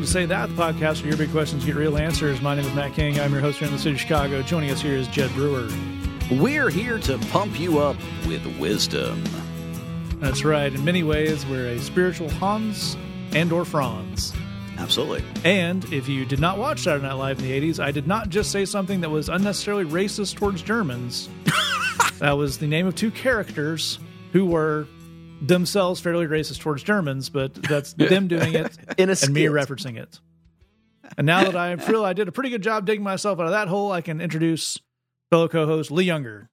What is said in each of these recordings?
welcome to Say That, the podcast where your big questions get real answers. My name is Matt King. I'm your host here in the city of Chicago. Joining us here is Jed Brewer. We're here to pump you up with wisdom. That's right. In many ways, we're a spiritual Hans and or Franz. Absolutely. And if you did not watch Saturday Night Live in the 80s, I did not just say something that was unnecessarily racist towards Germans. that was the name of two characters who were themselves fairly racist towards Germans, but that's them doing it In a and me referencing it. And now that I feel I did a pretty good job digging myself out of that hole, I can introduce fellow co-host Lee Younger.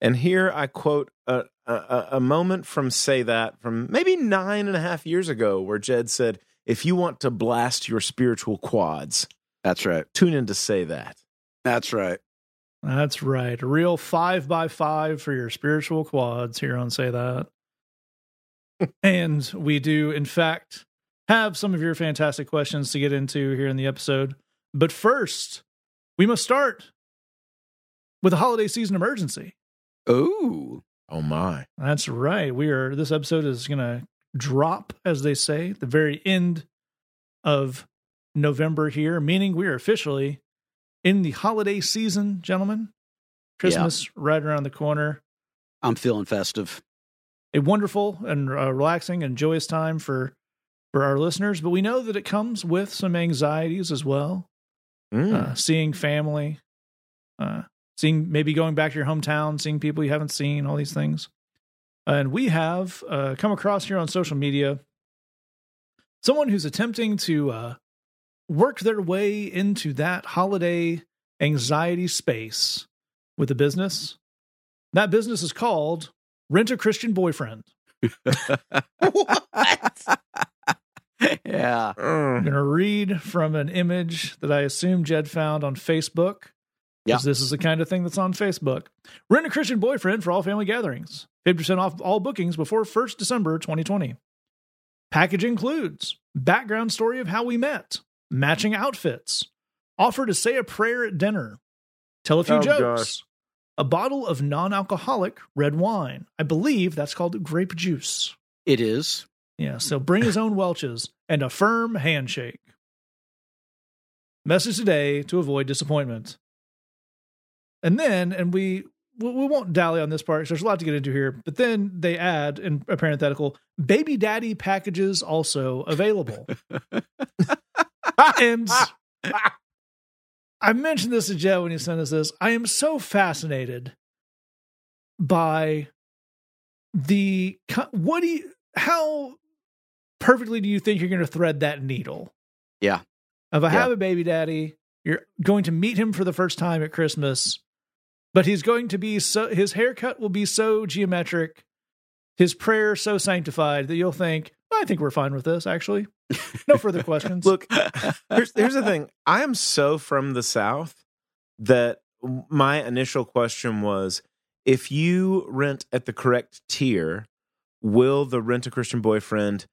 And here I quote a, a, a moment from Say That from maybe nine and a half years ago, where Jed said, If you want to blast your spiritual quads, That's right. tune in to Say That. That's right. That's right. A real five by five for your spiritual quads here on Say That. And we do, in fact, have some of your fantastic questions to get into here in the episode. But first, we must start with a holiday season emergency. Oh, Oh, my. That's right. We are, this episode is going to drop, as they say, the very end of November here, meaning we are officially in the holiday season, gentlemen. Christmas right around the corner. I'm feeling festive. A wonderful and uh, relaxing and joyous time for for our listeners but we know that it comes with some anxieties as well. Mm. uh, seeing family uh, seeing maybe going back to your hometown seeing people you haven't seen all these things. And we have uh, come across here on social media someone who's attempting to uh, work their way into that holiday anxiety space with a business. That business is called rent a christian boyfriend what? yeah. I'm Mm. going to read from an image that I assume Jed found on Facebook. Yeah. This is the kind of thing that's on Facebook. Rent a Christian boyfriend for all family gatherings. 50% off all bookings before 1st December 2020. Package includes background story of how we met, matching outfits, offer to say a prayer at dinner, tell a few Oh, jokes, gosh. A bottle of non alcoholic red wine. I believe that's called grape juice. It is. Yeah, so bring his own Welch's and a firm handshake. Message today to avoid disappointment. And then, and we we won't dally on this part 'cause there's a lot to get into here, but then they add in a parenthetical, baby daddy packages also available. and I mentioned this to Joe when he sent us this. I am so fascinated by the what do you how perfectly do you think you're going to thread that needle? Yeah. If I Yeah. have a baby daddy, you're going to meet him for the first time at Christmas, but he's going to be so his haircut will be so geometric, his prayer so sanctified that you'll think, I think we're fine with this. Actually, no further questions. Look, here's, here's the thing I am so from the South that my initial question was if you rent at the correct tier, will the rent a Christian boyfriend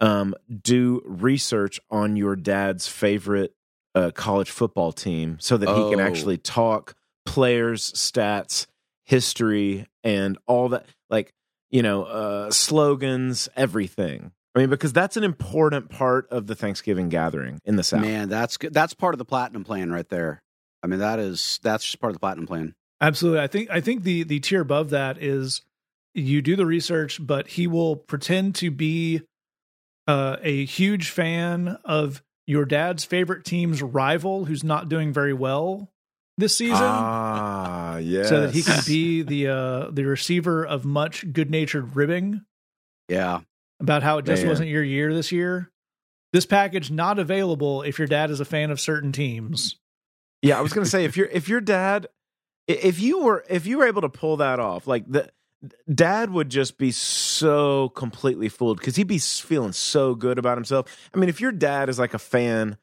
um, do research on your dad's favorite uh, college football team so that he can Oh. actually talk players, stats, history, and all that? Like, you know, uh, slogans, everything. I mean, because that's an important part of the Thanksgiving gathering in the South. Man, that's good. That's part of the platinum plan right there. I mean, that is that's just part of the platinum plan. Absolutely. I think I think the the tier above that is you do the research, but he will pretend to be uh, a huge fan of your dad's favorite team's rival who's not doing very well this season. Ah, yes. So that he can be the uh, the receiver of much good natured ribbing Yeah. About how it just Man. wasn't your year this year. This package not available if your dad is a fan of certain teams. Yeah, I was gonna say if your if your dad, if you were if you were able to pull that off, like the dad would just be so completely fooled because he'd be feeling so good about himself. I mean, if your dad is like a fan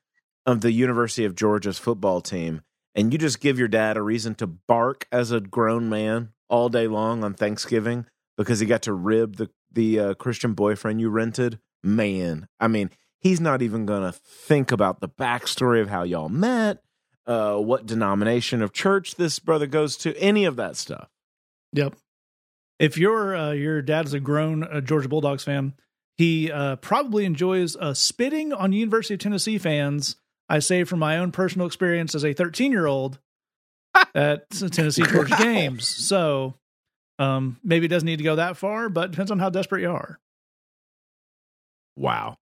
of the University of Georgia's football team, and you just give your dad a reason to bark as a grown man all day long on Thanksgiving because he got to rib the the uh, Christian boyfriend you rented, man, I mean, he's not even gonna think about the backstory of how y'all met uh, what denomination of church this brother goes to, any of that stuff. Yep. If your uh, your dad's a grown uh, Georgia Bulldogs fan, he uh, probably enjoys uh, spitting on University of Tennessee fans. I say from my own personal experience as a 13 year old at Tennessee Georgia games. So um, maybe it doesn't need to go that far, but depends on how desperate you are. Wow.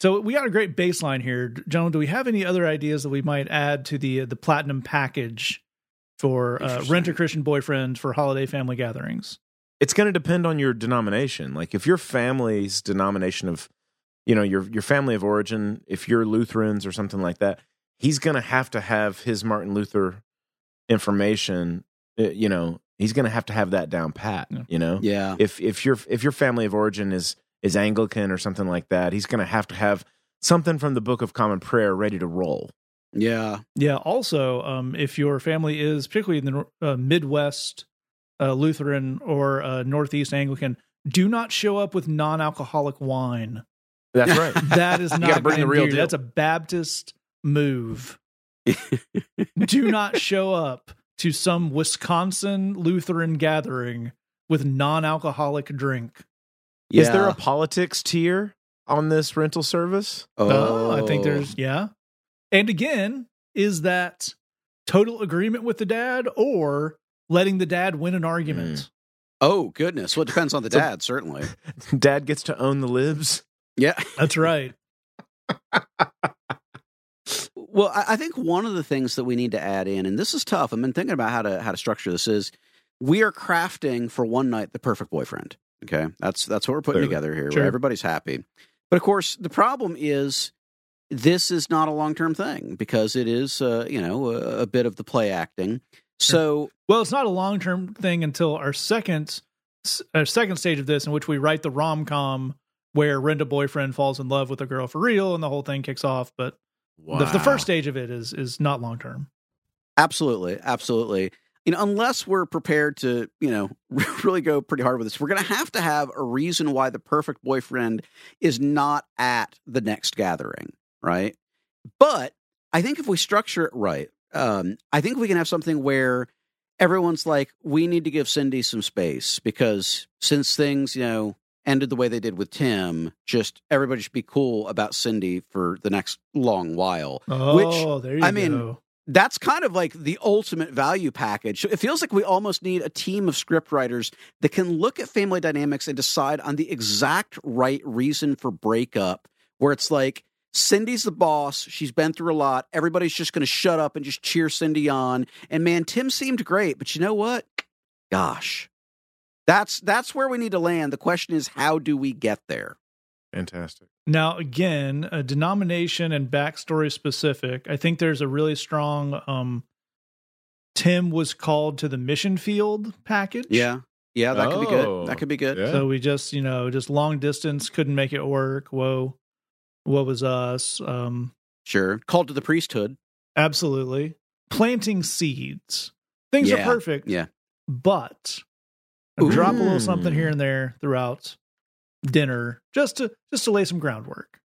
So we got a great baseline here, Joan. Do we have any other ideas that we might add to the the platinum package for uh, rent a Christian boyfriend for holiday family gatherings? It's going to depend on your denomination. Like if your family's denomination of, you know, your your family of origin, if you're Lutherans or something like that, he's going to have to have his Martin Luther information. uh, You know, he's going to have to have that down pat. Yeah. You know, Yeah. if if your if your family of origin is is Anglican or something like that, he's going to have to have something from the Book of Common Prayer ready to roll. Yeah. Yeah. Also, um, if your family is particularly in the uh, Midwest uh, Lutheran or uh, Northeast Anglican, do not show up with non-alcoholic wine. That's right. That is not bring the real deal. That's a Baptist move. do not show up to some Wisconsin Lutheran gathering with non-alcoholic drink. yeah. Is there a politics tier on this rental service? Oh, Uh, I think there's yeah. And again, is that total agreement with the dad or letting the dad win an argument? Oh goodness. Well, it depends on the So- dad, certainly. Dad gets to own the libs. Yeah. That's right. Well, I think one of the things that we need to add in, and this is tough. I've been thinking about how to how to structure this. Is we are crafting for one night the perfect boyfriend. Okay, that's that's what we're putting Clearly. together here. Sure. Where everybody's happy, but of course the problem is this is not a long term thing because it is uh, you know a, a bit of the play acting. So Well, it's not a long term thing until our second our second stage of this, in which we write the rom com where rent a boyfriend falls in love with a girl for real, and the whole thing kicks off. But the, the first stage of it is is not long term. Absolutely, absolutely. You know, unless we're prepared to, you know, really go pretty hard with this, we're going to have to have a reason why the perfect boyfriend is not at the next gathering, right? But I think if we structure it right, um, I think we can have something where everyone's like, we need to give Cindy some space because since things, you know, ended the way they did with Tim, just everybody should be cool about Cindy for the next long while Oh, there you I mean, that's kind of like the ultimate value package. It feels like we almost need a team of scriptwriters that can look at family dynamics and decide on the exact right reason for breakup, where it's like Cindy's the boss, she's been through a lot, everybody's just going to shut up and just cheer Cindy on. And man, Tim seemed great, but you know what? Gosh. That's that's where we need to land. The question is how do we get there? Fantastic. Now, again, a denomination and backstory specific. I think there's a really strong. Um, Tim was called to the mission field package. Yeah. Yeah, that could be Oh, good. That could be good. yeah. So we just, you know, just long distance couldn't make it work. Whoa, what was us? Um, Sure. Called to the priesthood. absolutely planting seeds. Things are perfect. yeah. but I drop a little something here and there throughout dinner just to just to lay some groundwork.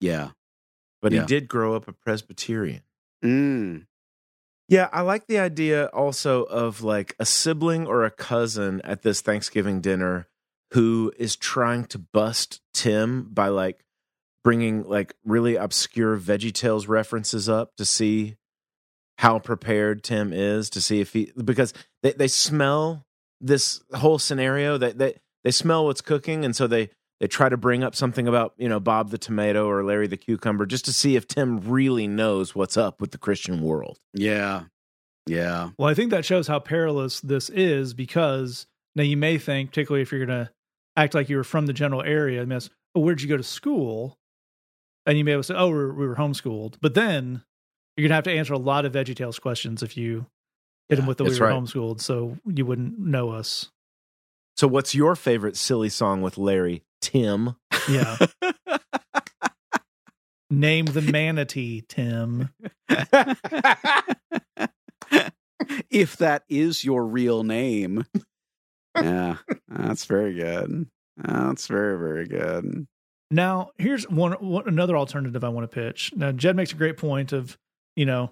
Yeah. But Yeah. he did grow up a Presbyterian. Mm. Yeah, I like the idea also of like a sibling or a cousin at this Thanksgiving dinner who is trying to bust Tim by like bringing like really obscure VeggieTales references up to see how prepared Tim is to see if he because they, they smell this whole scenario that they, they smell what's cooking and so they they try to bring up something about you know Bob the tomato or Larry the cucumber just to see if Tim really knows what's up with the Christian world. Yeah. Yeah. Well, I think that shows how perilous this is because now you may think, particularly if you're going to act like you were from the general area, and ask, oh, where'd you go to school? And you may be able to say, oh, we were, we were homeschooled. But then you're going to have to answer a lot of veggie tales questions if you hit them Yeah, with the we were right. homeschooled, so you wouldn't know us. So, what's your favorite silly song with Larry? Tim. Yeah. Name the manatee, Tim. if that is your real name. yeah. That's very good. That's very, very good. Now, here's one, one another alternative I want to pitch. Now, Jed makes a great point of, you know,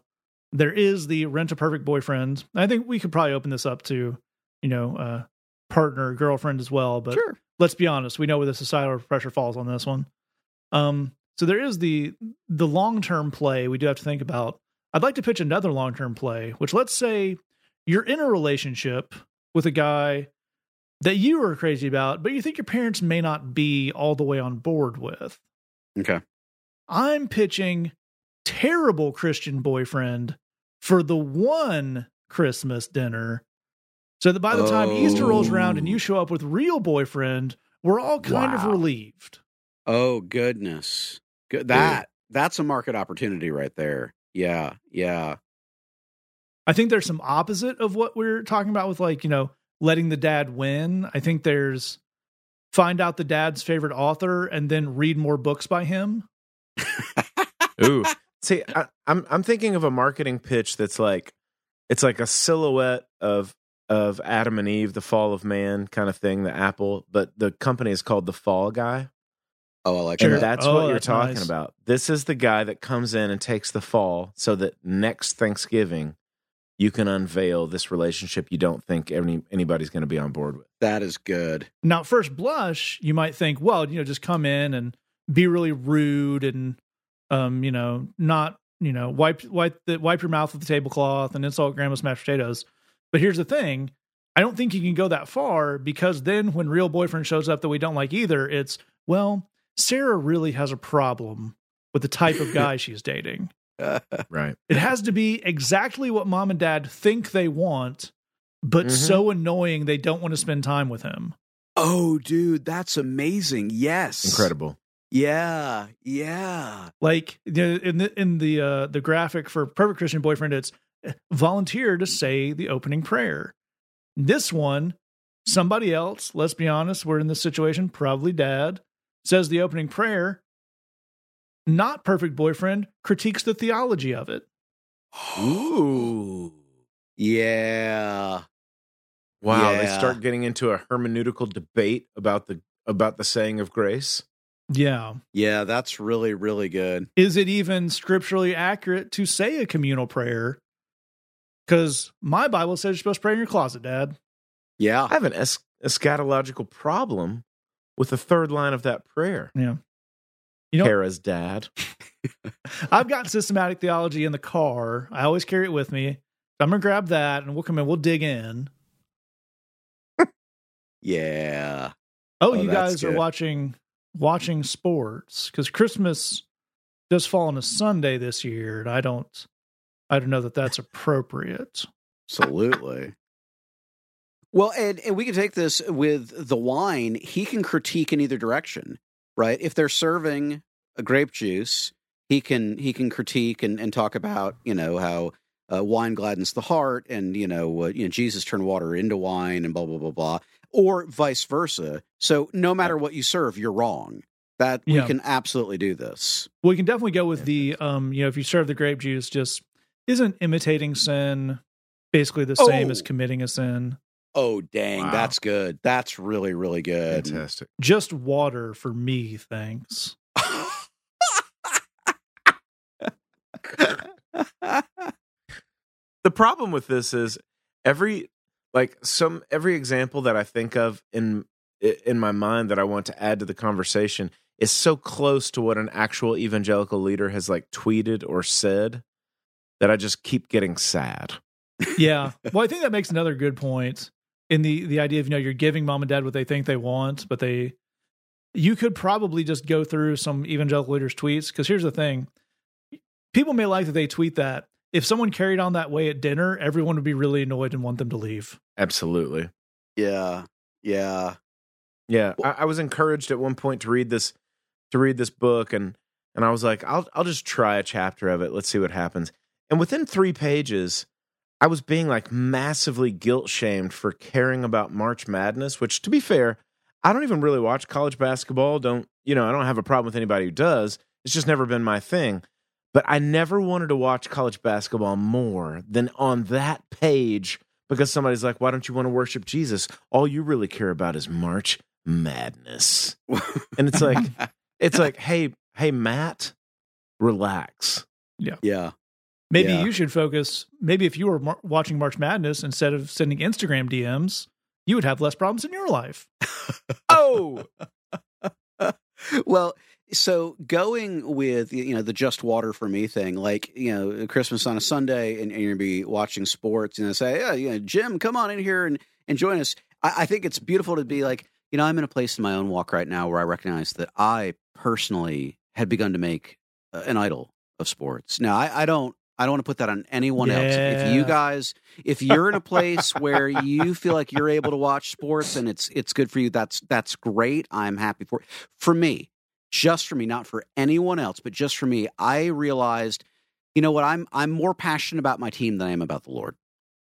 there is the rent a perfect boyfriend. I think we could probably open this up to, you know, uh, partner, girlfriend as well. But sure. let's be honest, we know where the societal pressure falls on this one. Um, so there is the the long term play we do have to think about. I'd like to pitch another long term play, which let's say you're in a relationship with a guy that you are crazy about, but you think your parents may not be all the way on board with. Okay. I'm pitching terrible Christian boyfriend for the one Christmas dinner. So that by the time Easter rolls around and Oh. you show up with real boyfriend, we're all kind of relieved. Oh goodness. Good. That that's a market opportunity right there. Yeah. Yeah. I think there's some opposite of what we're talking about with like, you know, letting the dad win. I think there's find out the dad's favorite author and then read more books by him. Ooh. See, I, I'm I'm thinking of a marketing pitch that's like it's like a silhouette of of Adam and Eve, the fall of man kind of thing, the apple, but the company is called the Fall Guy. Oh, I like Sure. that. that's Oh, what you're that's talking nice. about. This is the guy that comes in and takes the fall so that next Thanksgiving you can unveil this relationship you don't think any anybody's going to be on board with. That is good. Now, first blush, you might think, well, you know, just come in and be really rude and, um, you know, not, you know, wipe wipe the, wipe your mouth with the tablecloth and insult grandma's mashed potatoes. But here's the thing: I don't think you can go that far because then when real boyfriend shows up that we don't like either, it's well, Sarah really has a problem with the type of guy she's dating. Right. It has to be exactly what mom and dad think they want, but Mhm. so annoying they don't want to spend time with him. oh, dude, that's amazing. Yes. Incredible. Yeah. Yeah. like in the in the uh the graphic for perfect christian boyfriend it's eh, volunteer to say the opening prayer this one somebody else let's be honest we're in this situation probably dad says the opening prayer not perfect boyfriend critiques the theology of it Ooh. Yeah. Wow, they start getting into a hermeneutical debate about the about the saying of grace. Yeah Yeah. That's really, really good. is it even scripturally accurate to say a communal prayer because my bible says you're supposed to pray in your closet dad Yeah. I have an es- eschatological problem with the third line of that prayer. yeah you know Kara's dad. I've got systematic theology in the car. I always carry it with me. I'm gonna grab that and we'll come in. We'll dig in. Yeah. Oh, Oh, you that's guys are watching watching sports because Christmas does fall on a Sunday this year, and I don't, I don't know that that's appropriate. Absolutely. Well, and, and we can take this with the wine. He can critique in either direction, right? If they're serving a grape juice, he can he can critique and, and talk about you know how uh, wine gladdens the heart, and you know uh, you know Jesus turned water into wine, and blah blah blah blah, or vice versa. So no matter what you serve, you're wrong. That we Yeah. can absolutely do this. We can definitely go with the, um, you know, if you serve the grape juice, just isn't imitating sin basically the same as Oh. committing a sin? Oh dang, Wow. that's good. That's really really good. Fantastic. Just water for me, thanks. The problem with this is every like some every example that I think of in in my mind that I want to add to the conversation is so close to what an actual evangelical leader has like tweeted or said that I just keep getting sad. yeah well i think that makes another good point in the the idea of you know you're giving mom and dad what they think they want but they you could probably just go through some evangelical leaders tweets because here's the thing people may like that they tweet that if someone carried on that way at dinner everyone would be really annoyed and want them to leave Absolutely. yeah, yeah. Yeah, I, I was encouraged at one point to read this to read this book, and and I was like, I'll I'll just try a chapter of it. Let's see what happens. And within three pages, I was being like massively guilt shamed for caring about March Madness. Which, to be fair, I don't even really watch college basketball. Don't you know? I don't have a problem with anybody who does. It's just never been my thing. But I never wanted to watch college basketball more than on that page because somebody's like, why don't you want to worship Jesus? All you really care about is March Madness. And it's like, it's like, hey, hey, Matt, relax. yeah. Yeah. Maybe Yeah. you should focus maybe if you were mar- watching march madness instead of sending instagram dms you would have less problems in your life. Oh, well, so going with you know the just water for me thing, like you know Christmas on a Sunday, and, and you're gonna be watching sports, and I say, yeah, you know, Jim, come on in here and, and join us. I, I think it's beautiful to be like, you know, I'm in a place in my own walk right now where I recognize that I personally had begun to make uh, an idol of sports. Now, I, I don't. I don't want to put that on anyone else. If you guys, if you're in a place where you feel like you're able to watch sports and it's it's good for you, that's that's great. I'm happy for for me, just for me, not for anyone else, but just for me. I realized, you know what? I'm I'm more passionate about my team than I am about the Lord,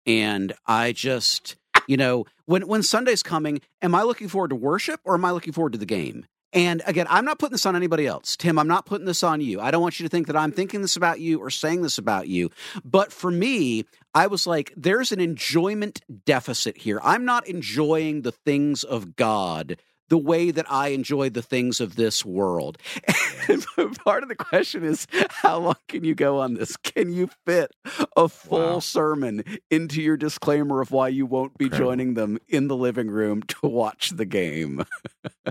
and I just, you know, when when Sunday's coming, am I looking forward to worship or am I looking forward to the game? And again, I'm not putting this on anybody else. Tim, I'm not putting this on you. I don't want you to think that I'm thinking this about you or saying this about you. But for me, I was like, there's an enjoyment deficit here. I'm not enjoying the things of God the way that I enjoy the things of this world. And part of the question is, how long can you go on this? Can you fit a full Wow. sermon into your disclaimer of why you won't be Incredible. joining them in the living room to watch the game?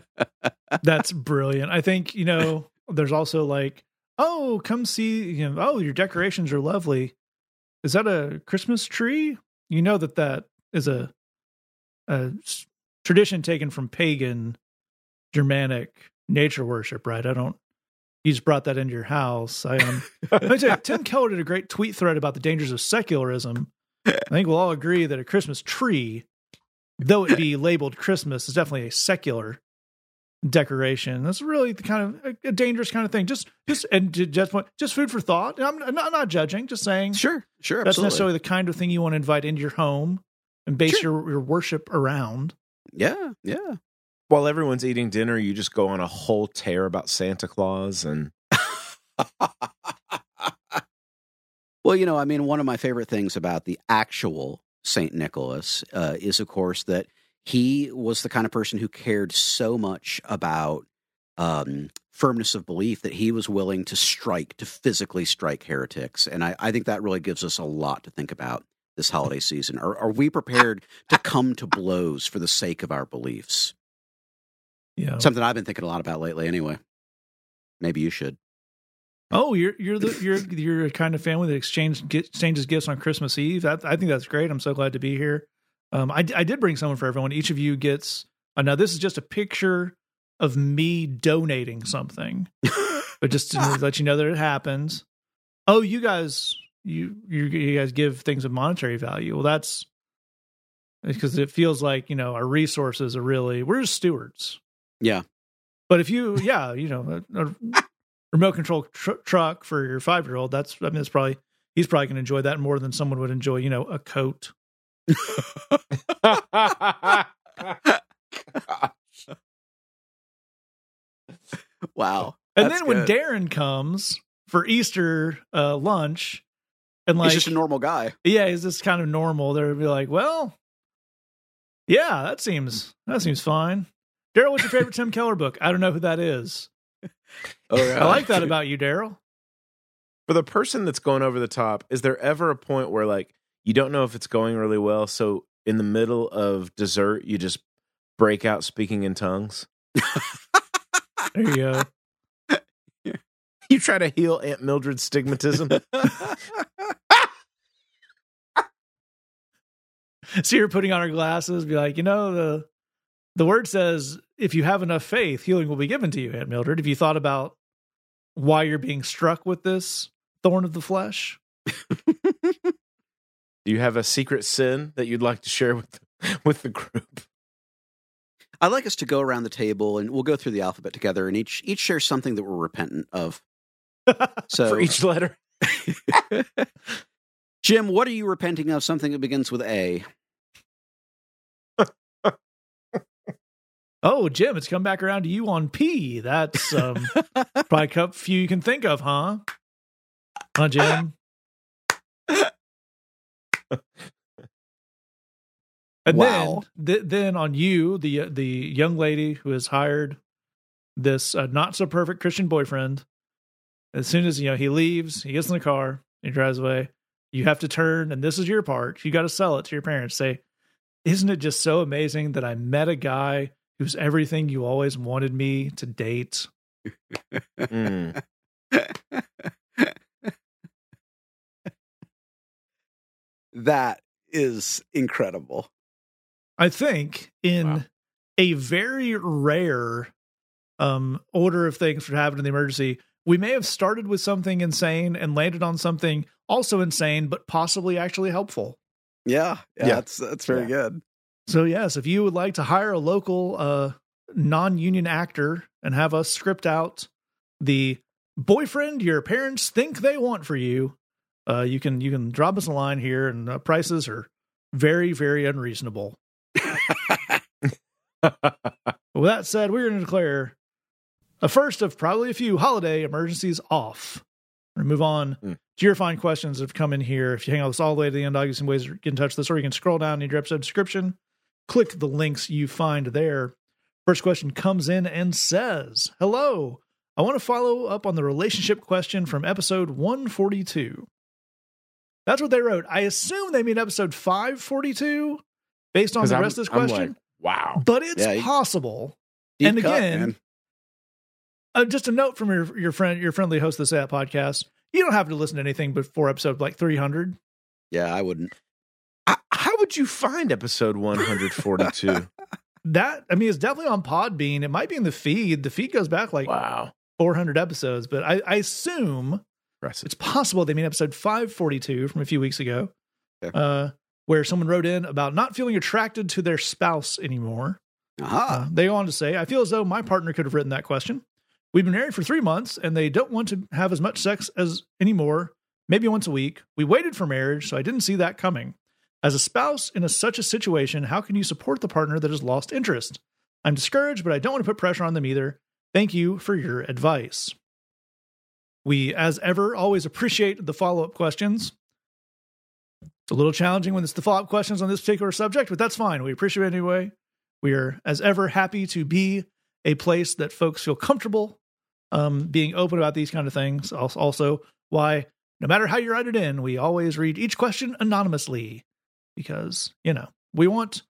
That's brilliant. I think, you know, there's also like, oh, come see, you know, oh, your decorations are lovely. Is that a Christmas tree? You know that that is a, a tradition taken from pagan Germanic nature worship, right? I don't, you just brought that into your house. I um, tell you, Tim Keller did a great tweet thread about the dangers of secularism. I think we'll all agree that a Christmas tree, though it be labeled Christmas, is definitely a secular decoration. That's really the kind of a, dangerous kind of thing. Just, just, and just point, just food for thought. I'm, I'm not, not judging, just saying Sure, sure, that's absolutely. necessarily the kind of thing you want to invite into your home and base Sure. your, your worship around. Yeah, yeah. while everyone's eating dinner, you just go on a whole tear about Santa Claus and well, you know, I mean, one of my favorite things about the actual Saint Nicholas uh, is, of course, that he was the kind of person who cared so much about um, firmness of belief that he was willing to strike, to physically strike heretics. And I, I think that really gives us a lot to think about this holiday season. Are, are we prepared to come to blows for the sake of our beliefs? Yeah. Something I've been thinking a lot about lately, anyway. Maybe you should. Oh, you're you're the you're you're a kind of family that exchange get, exchanges gifts on Christmas Eve. That, I think that's great. I'm so glad to be here. Um, I I did bring someone for everyone. Each of you gets. Uh, now this is just a picture of me donating something, but just to let you know that it happens. Oh, you guys, you you you guys give things of monetary value. Well, that's because it feels like you know our resources are really we're just stewards. Yeah. But if you, yeah, you know, a, a remote control tr- truck for your five year old, that's, I mean, it's probably, he's probably going to enjoy that more than someone would enjoy, you know, a coat. Wow. And then when. Darren comes for Easter uh, lunch, and like, He's just a normal guy. yeah, he's just kind of normal. They'd be like, well, yeah, that seems, that seems fine. Daryl, what's your favorite Tim Keller book? I don't know who that is. Oh, I like that about you, Daryl. For the person that's going over the top, is there ever a point where like you don't know if it's going really well, so in the middle of dessert you just break out speaking in tongues? There you go. You try to heal Aunt Mildred's stigmatism. See her putting on her glasses, be like, you know, the the word says if you have enough faith, healing will be given to you, Aunt Mildred. Have you thought about why you're being struck with this thorn of the flesh? Do you have a secret sin that you'd like to share with with the group? I'd like us to go around the table and we'll go through the alphabet together and each each share something that we're repentant of. So For each letter? Jim, what are you repenting of? Something that begins with A. Oh, Jim, it's come back around to you on P. That's um, probably a few you can think of, huh? Huh, Jim? and Wow. then, th- then on you, the the young lady who has hired this uh, not so perfect Christian boyfriend. As soon as you know he leaves, he gets in the car, he drives away. You have to turn, and this is your part. You got to sell it to your parents. Say, isn't it just so amazing that I met a guy who's everything you always wanted me to date? Mm. that is incredible. I think in Wow. a very rare um order of things for happening in the emergency, we may have started with something insane and landed on something also insane, but possibly actually helpful. Yeah, yeah, Yeah. that's that's very Yeah. good. So yes, if you would like to hire a local uh non-union actor and have us script out the boyfriend your parents think they want for you, uh you can you can drop us a line here and uh, prices are very very unreasonable. With that said, we're going to declare a first of probably a few holiday emergencies off. We're move on Hmm. to your fine questions that have come in here. If you hang out with us all the way to the end, I'll give you some ways to get in touch with us, or you can scroll down in your episode description, click the links you find there. First question comes in and says, Hello, I want to follow up on the relationship question from episode 142. That's what they wrote. I assume they mean episode 542 based on the I'm- rest of this question, like, wow. but it's Yeah, possible. And again. Uh, just a note from your your friend, your friendly host of this app podcast. You don't have to listen to anything before episode like 300. yeah, I wouldn't. I- how would you find episode 142? That I mean, it's definitely on Podbean. It might be in the feed. The feed goes back like wow. 400 episodes, but I, I assume Impressive. it's possible they mean episode 542 from a few weeks ago, Yeah. uh, where someone wrote in about not feeling attracted to their spouse anymore. Aha. Uh, they go on to say, I feel as though my partner could have written that question. We've been married for three months and they don't want to have as much sex as anymore, maybe once a week. We waited for marriage, so I didn't see that coming. As a spouse in a, such a situation, how can you support the partner that has lost interest? I'm discouraged, but I don't want to put pressure on them either. Thank you for your advice. We, as ever, always appreciate the follow up questions. It's a little challenging when it's the follow up questions on this particular subject, but that's fine. We appreciate it anyway. We are, as ever, happy to be a place that folks feel comfortable um, being open about these kind of things. Also, why no matter how you write it in, we always read each question anonymously because you know we want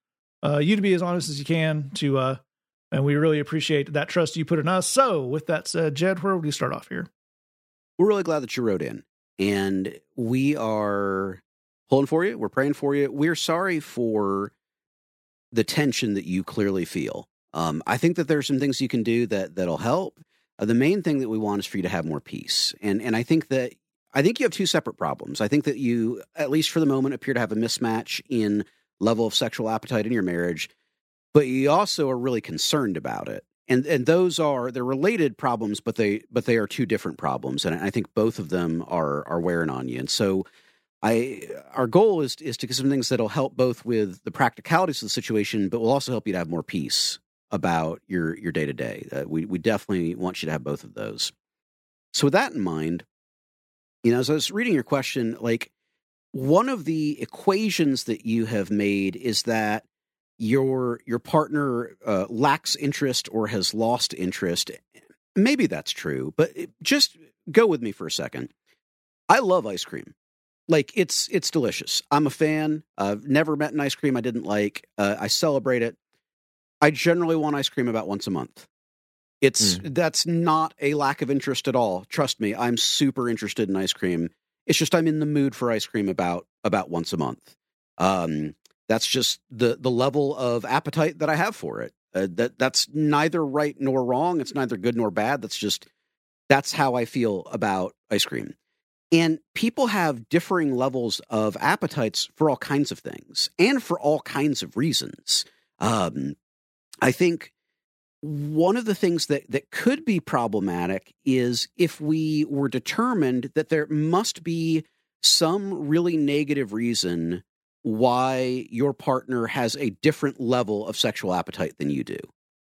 uh, you to be as honest as you can to, uh, and we really appreciate that trust you put in us. So, with that said, Jed, where would you start off here? We're really glad that you wrote in, and we are pulling for you. We're praying for you. We're sorry for the tension that you clearly feel. Um, I think that there are some things you can do that that'll help. Uh, the main thing that we want is for you to have more peace, and and I think that I think you have two separate problems. I think that you, at least for the moment, appear to have a mismatch in level of sexual appetite in your marriage, but you also are really concerned about it. And and those are they're related problems, but they but they are two different problems, and I think both of them are are wearing on you. And so, I our goal is is to get some things that'll help both with the practicalities of the situation, but will also help you to have more peace about your your day to day. We we definitely want you to have both of those. So with that in mind, you know, as I was reading your question, like one of the equations that you have made is that your your partner uh, lacks interest or has lost interest. Maybe that's true, but just go with me for a second. I love ice cream. Like it's it's delicious. I'm a fan. I've never met an ice cream I didn't like. Uh, I celebrate it. I generally want ice cream about once a month. It's that's not a lack of interest at all. Trust me, I'm super interested in ice cream. It's just I'm in the mood for ice cream about about once a month. Um, that's just the the level of appetite that I have for it. Uh, that that's neither right nor wrong. It's neither good nor bad. That's just that's how I feel about ice cream. And people have differing levels of appetites for all kinds of things and for all kinds of reasons. Um, I think one of the things that, that could be problematic is if we were determined that there must be some really negative reason why your partner has a different level of sexual appetite than you do.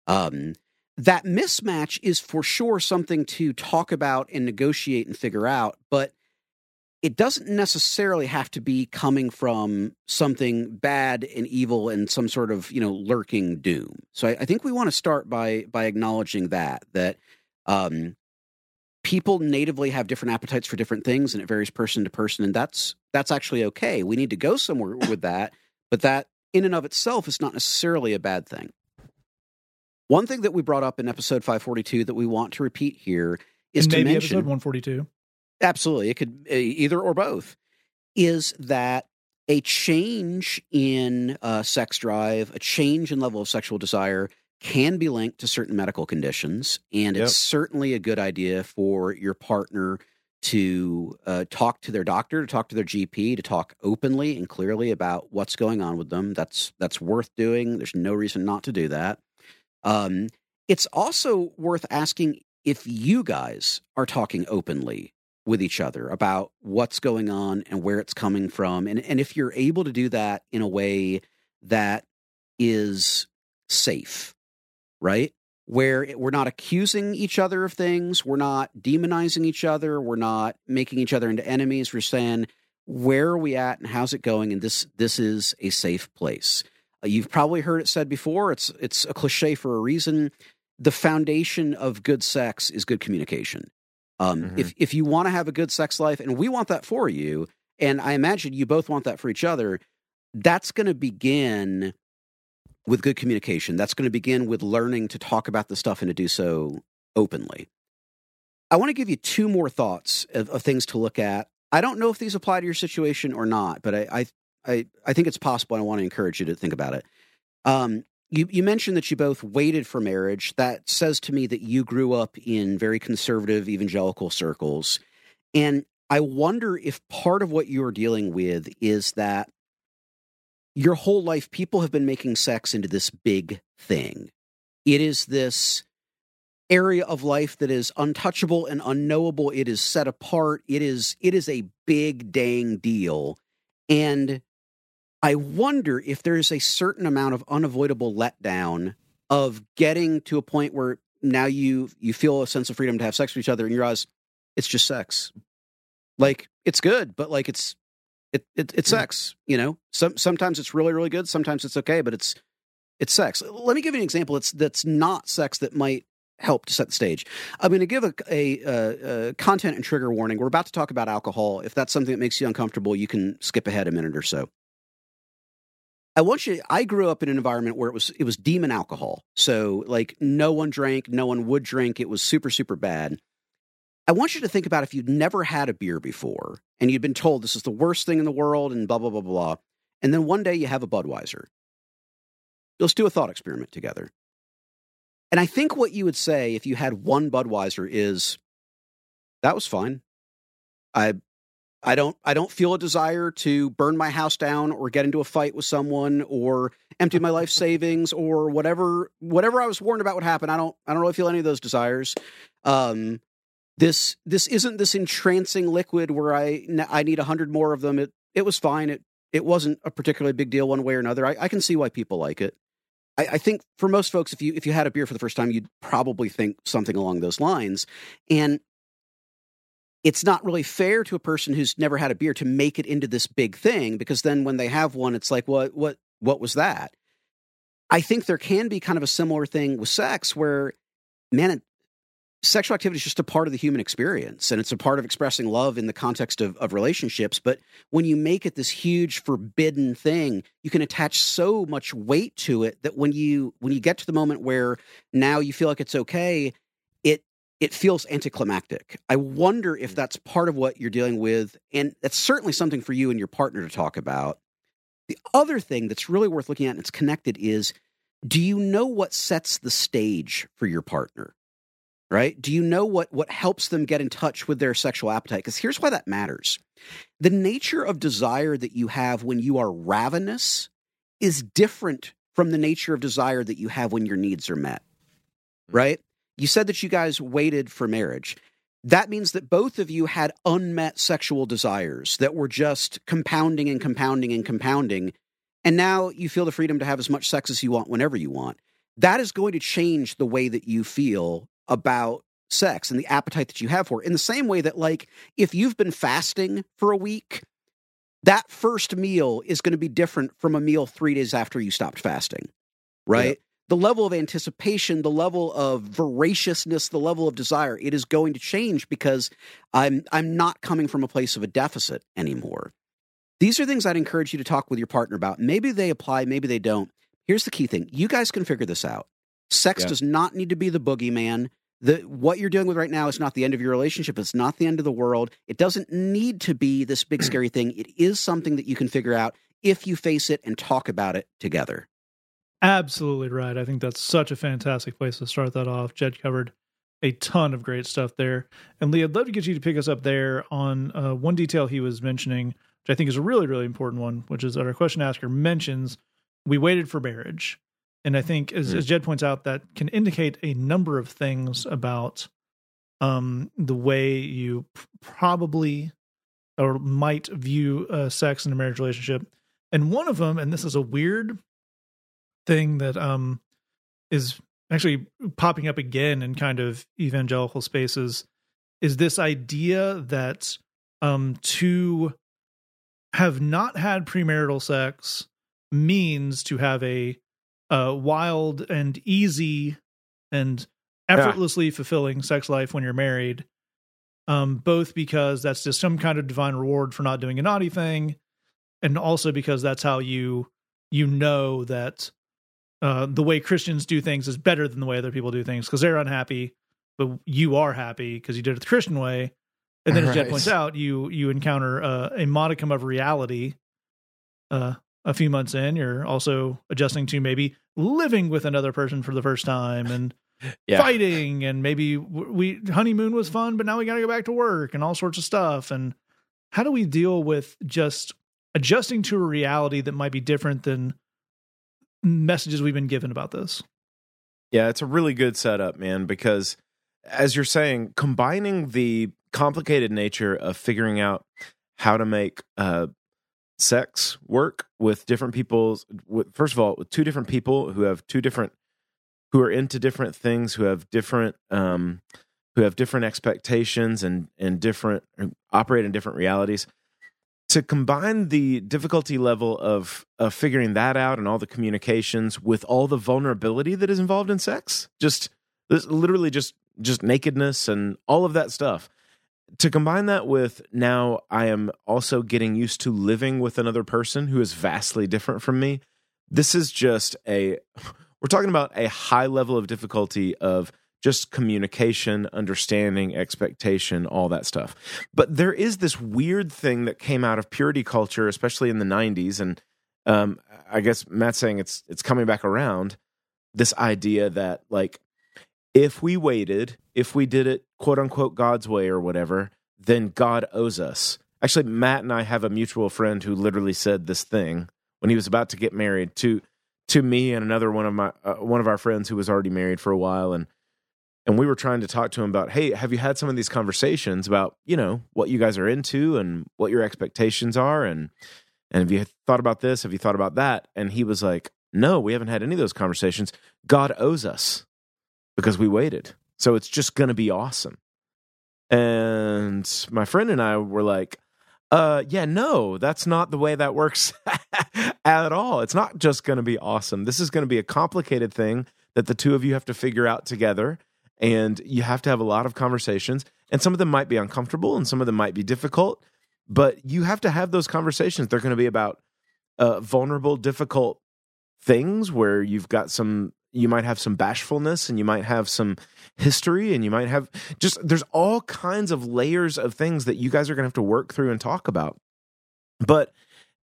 Um, that mismatch is for sure something to talk about and negotiate and figure out, but it doesn't necessarily have to be coming from something bad and evil and some sort of you know lurking doom. So I, I think we want to start by by acknowledging that that um, people natively have different appetites for different things, and it varies person to person, and that's that's actually okay. We need to go somewhere with that, but that in and of itself is not necessarily a bad thing. One thing that we brought up in episode 542 that we want to repeat here is And to maybe mention episode 142. Absolutely it could uh, either or both is that a change in uh, sex drive, a change in level of sexual desire can be linked to certain medical conditions. And Yep. it's certainly a good idea for your partner to uh, talk to their doctor, to talk to their GP, to talk openly and clearly about what's going on with them. That's that's worth doing. There's no reason not to do that. Um, it's also worth asking if you guys are talking openly with each other about what's going on and where it's coming from, and and if you're able to do that in a way that is safe, right? Where it- we're not accusing each other of things, we're not demonizing each other, we're not making each other into enemies. We're saying where are we at and how's it going, and this this is a safe place. Uh, you've probably heard it said before. It's it's a cliche for a reason. The foundation of good sex is good communication. Um, Mhm. If if you want to have a good sex life, and we want that for you, and I imagine you both want that for each other, that's going to begin with good communication. That's going to begin with learning to talk about the stuff and to do so openly. I want to give you two more thoughts of, of things to look at. I don't know if these apply to your situation or not, but I I I, I think it's possible. And I want to encourage you to think about it. Um, you, you mentioned that you both waited for marriage. That says to me that you grew up in very conservative evangelical circles. And I wonder if part of what you're dealing with is that your whole life people have been making sex into this big thing. It is this area of life that is untouchable and unknowable. It is set apart. It is it is a big dang deal. And I wonder if there's a certain amount of unavoidable letdown of getting to a point where now you you feel a sense of freedom to have sex with each other and you realize it's just sex. Like it's good, but like it's it, it it's sex, you know. Some sometimes it's really really good, sometimes it's okay, but it's it's sex. Let me give you an example. It's that's not sex that might help to set the stage. I'm going to give a, a, a, a content and trigger warning. We're about to talk about alcohol. If that's something that makes you uncomfortable, you can skip ahead a minute or so. I want you. I grew up in an environment where it was it was demon alcohol. So like no one drank, no one would drink. It was super super bad. I want you to think about if you'd never had a beer before and you'd been told this is the worst thing in the world and blah blah blah blah, and then one day you have a Budweiser. Let's do a thought experiment together. And I think what you would say if you had one Budweiser is that was fine. I I don't I don't feel a desire to burn my house down or get into a fight with someone or empty my life savings or whatever whatever I was warned about would happen. I don't I don't really feel any of those desires. Um this this isn't this entrancing liquid where I I need a hundred more of them. It it was fine. It it wasn't a particularly big deal one way or another. I, I can see why people like it. I, I think for most folks, if you if you had a beer for the first time, you'd probably think something along those lines. And it's not really fair to a person who's never had a beer to make it into this big thing because then when they have one, it's like, what what what was that? I think there can be kind of a similar thing with sex where, man, sexual activity is just a part of the human experience and it's a part of expressing love in the context of, of relationships. But when you make it this huge forbidden thing, you can attach so much weight to it that when you when you get to the moment where now you feel like it's okay, it feels anticlimactic. I wonder if mm. that's part of what you're dealing with, and that's certainly something for you and your partner to talk about. The other thing that's really worth looking at and it's connected is do you know what sets the stage for your partner? Right? Do you know what what helps them get in touch with their sexual appetite? Because here's why that matters. The nature of desire that you have when you are ravenous is different from the nature of desire that you have when your needs are met. Mm. Right? You said that you guys waited for marriage. That means that both of you had unmet sexual desires that were just compounding and compounding and compounding. And now you feel the freedom to have as much sex as you want whenever you want. That is going to change the way that you feel about sex and the appetite that you have for it. In the same way that, like, if you've been fasting for a week, that first meal is going to be different from a meal three days after you stopped fasting, right? The level of anticipation, the level of voraciousness, the level of desire, it is going to change because I'm I'm not coming from a place of a deficit anymore. These are things I'd encourage you to talk with your partner about. Maybe they apply, maybe they don't. Here's the key thing you guys can figure this out. Sex Yeah. does not need to be the boogeyman. The, what you're dealing with right now is not the end of your relationship. It's not the end of the world. It doesn't need to be this big, scary thing. It is something that you can figure out if you face it and talk about it together. Absolutely right. I think that's such a fantastic place to start that off. Jed covered a ton of great stuff there. And Lee, I'd love to get you to pick us up there on uh, one detail he was mentioning, which I think is a really, really important one, which is that our question asker mentions we waited for marriage. And I think, as, Mm. as Jed points out, that can indicate a number of things about um, the way you probably or might view uh, sex in a marriage relationship. And one of them, and this is a weird thing that um is actually popping up again in kind of evangelical spaces is this idea that um to have not had premarital sex means to have a uh wild and easy and effortlessly fulfilling sex life when you're married um both because that's just some kind of divine reward for not doing a naughty thing and also because that's how you you know that uh, the way Christians do things is better than the way other people do things because they're unhappy, but you are happy because you did it the Christian way. And then, as Jed points out, you you encounter uh, a modicum of reality. Uh, a few months in, you're also adjusting to maybe living with another person for the first time and Yeah. fighting, and maybe we honeymoon was fun, but now we got to go back to work and all sorts of stuff. And how do we deal with just adjusting to a reality that might be different than messages we've been given about this? Yeah, it's a really good setup, man, because as you're saying, combining the complicated nature of figuring out how to make uh, sex work with different people's, with, first of all, with two different people who have two different, who are into different things, who have different, um, who have different expectations and and different operate in different realities. To combine the difficulty level of of figuring that out and all the communications with all the vulnerability that is involved in sex, just literally just just nakedness and all of that stuff. To combine that with now I am also getting used to living with another person who is vastly different from me. This is just a we're talking about a high level of difficulty of just communication, understanding, expectation, all that stuff. But there is this weird thing that came out of purity culture, especially in the 90s. And um, I guess Matt's saying it's it's coming back around. This idea that like if we waited, if we did it quote unquote God's way or whatever, then God owes us. Actually, Matt and I have a mutual friend who literally said this thing when he was about to get married to to me and another one of my uh, one of our friends who was already married for a while and and we were trying to talk to him about hey have you had some of these conversations about you know what you guys are into and what your expectations are? And and have you thought about this? Have you thought about that? And he was like no we haven't had any of those conversations. God owes us because we waited. So it's just going to be awesome. And my friend and i were like uh yeah no that's not the way that works at all. It's not just going to be awesome. This is going to be a complicated thing that the two of you have to figure out together and you have to have a lot of conversations and some of them might be uncomfortable and some of them might be difficult but you have to have those conversations. They're going to be about uh, vulnerable difficult things where you've got some you might have some bashfulness and you might have some history and you might have just there's all kinds of layers of things that you guys are going to have to work through and talk about. But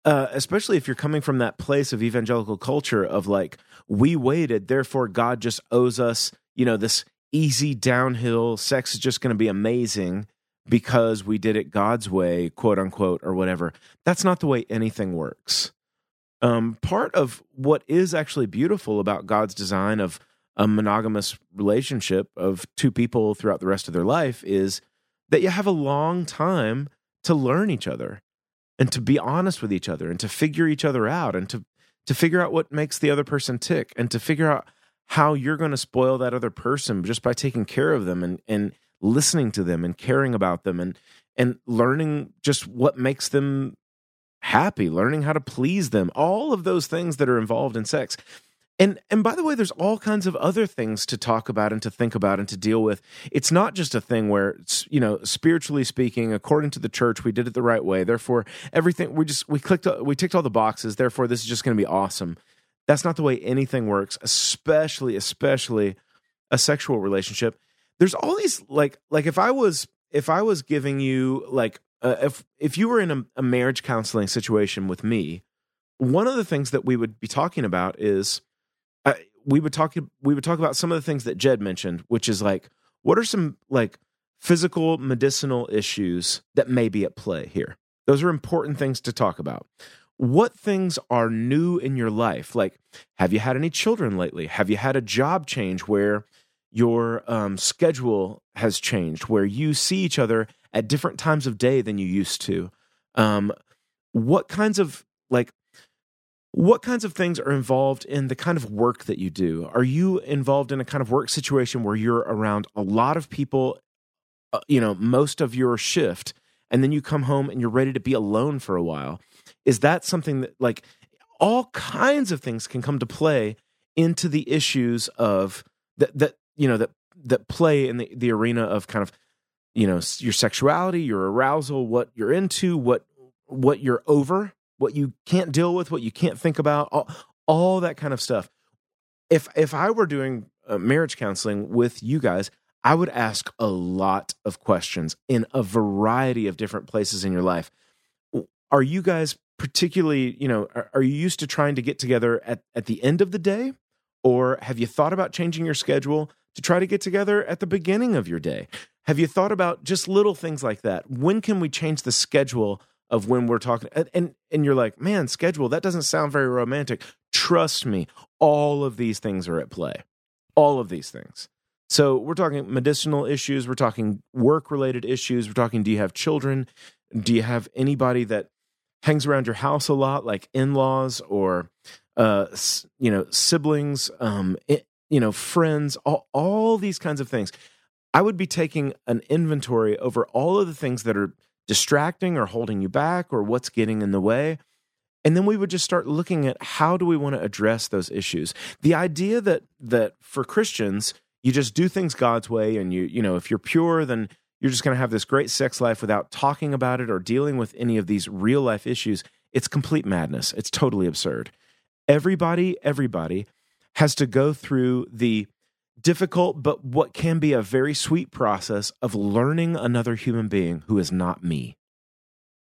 uh, especially if you're coming from that place of evangelical culture of like we waited therefore god just owes us you know this easy downhill. Sex is just going to be amazing because we did it god's way quote unquote or whatever. That's not the way anything works. Um, part of what is actually beautiful about god's design of a monogamous relationship of two people throughout the rest of their life is that you have a long time to learn each other and to be honest with each other and to figure each other out and to to figure out what makes the other person tick and to figure out how you're going to spoil that other person just by taking care of them and and listening to them and caring about them and and learning just what makes them happy learning how to please them all of those things that are involved in sex. And and by the way there's all kinds of other things to talk about and to think about and to deal with. It's not just a thing where it's, you know spiritually speaking according to the church we did it the right way therefore everything we just we clicked we ticked all the boxes therefore this is just going to be awesome that's not the way anything works especially especially a sexual relationship there's all these like like if i was if i was giving you like uh, if if you were in a, a marriage counseling situation with me one of the things that we would be talking about is uh, we would talk we would talk about some of the things that Jed mentioned, which is like what are some like physical medicinal issues that may be at play here. Those are important things to talk about. What things are new in your life? Like, have you had any children lately? Have you had a job change where your um, schedule has changed, where you see each other at different times of day than you used to? Um, what kinds of like what kinds of things are involved in the kind of work that you do? Are you involved in a kind of work situation where you're around a lot of people, uh, you know, most of your shift, and then you come home and you're ready to be alone for a while? Is that something that, like, all kinds of things can come to play into the issues of that, that, you know, that, that play in the, the arena of kind of, you know, your sexuality, your arousal, what you're into, what, what you're over what you can't deal with, what you can't think about, all, all that kind of stuff. If if I were doing uh, marriage counseling with you guys, I would ask a lot of questions in a variety of different places in your life. Are you guys particularly, you know, are, are you used to trying to get together at, at the end of the day? Or have you thought about changing your schedule to try to get together at the beginning of your day? Have you thought about just little things like that? When can we change the schedule of when we're talking and, and and you're like man schedule that doesn't sound very romantic trust me all of these things are at play all of these things so we're talking medicinal issues we're talking work related issues we're talking do you have children do you have anybody that hangs around your house a lot like in-laws or uh you know siblings um it, you know friends all, all these kinds of things i would be taking an inventory over all of the things that are distracting or holding you back or what's getting in the way. And then we would just start looking at how do we want to address those issues. The idea that that for Christians, you just do things God's way and you you know, if you're pure then you're just going to have this great sex life without talking about it or dealing with any of these real life issues. It's complete madness. It's totally absurd. Everybody, everybody has to go through the difficult, but what can be a very sweet process of learning another human being who is not me.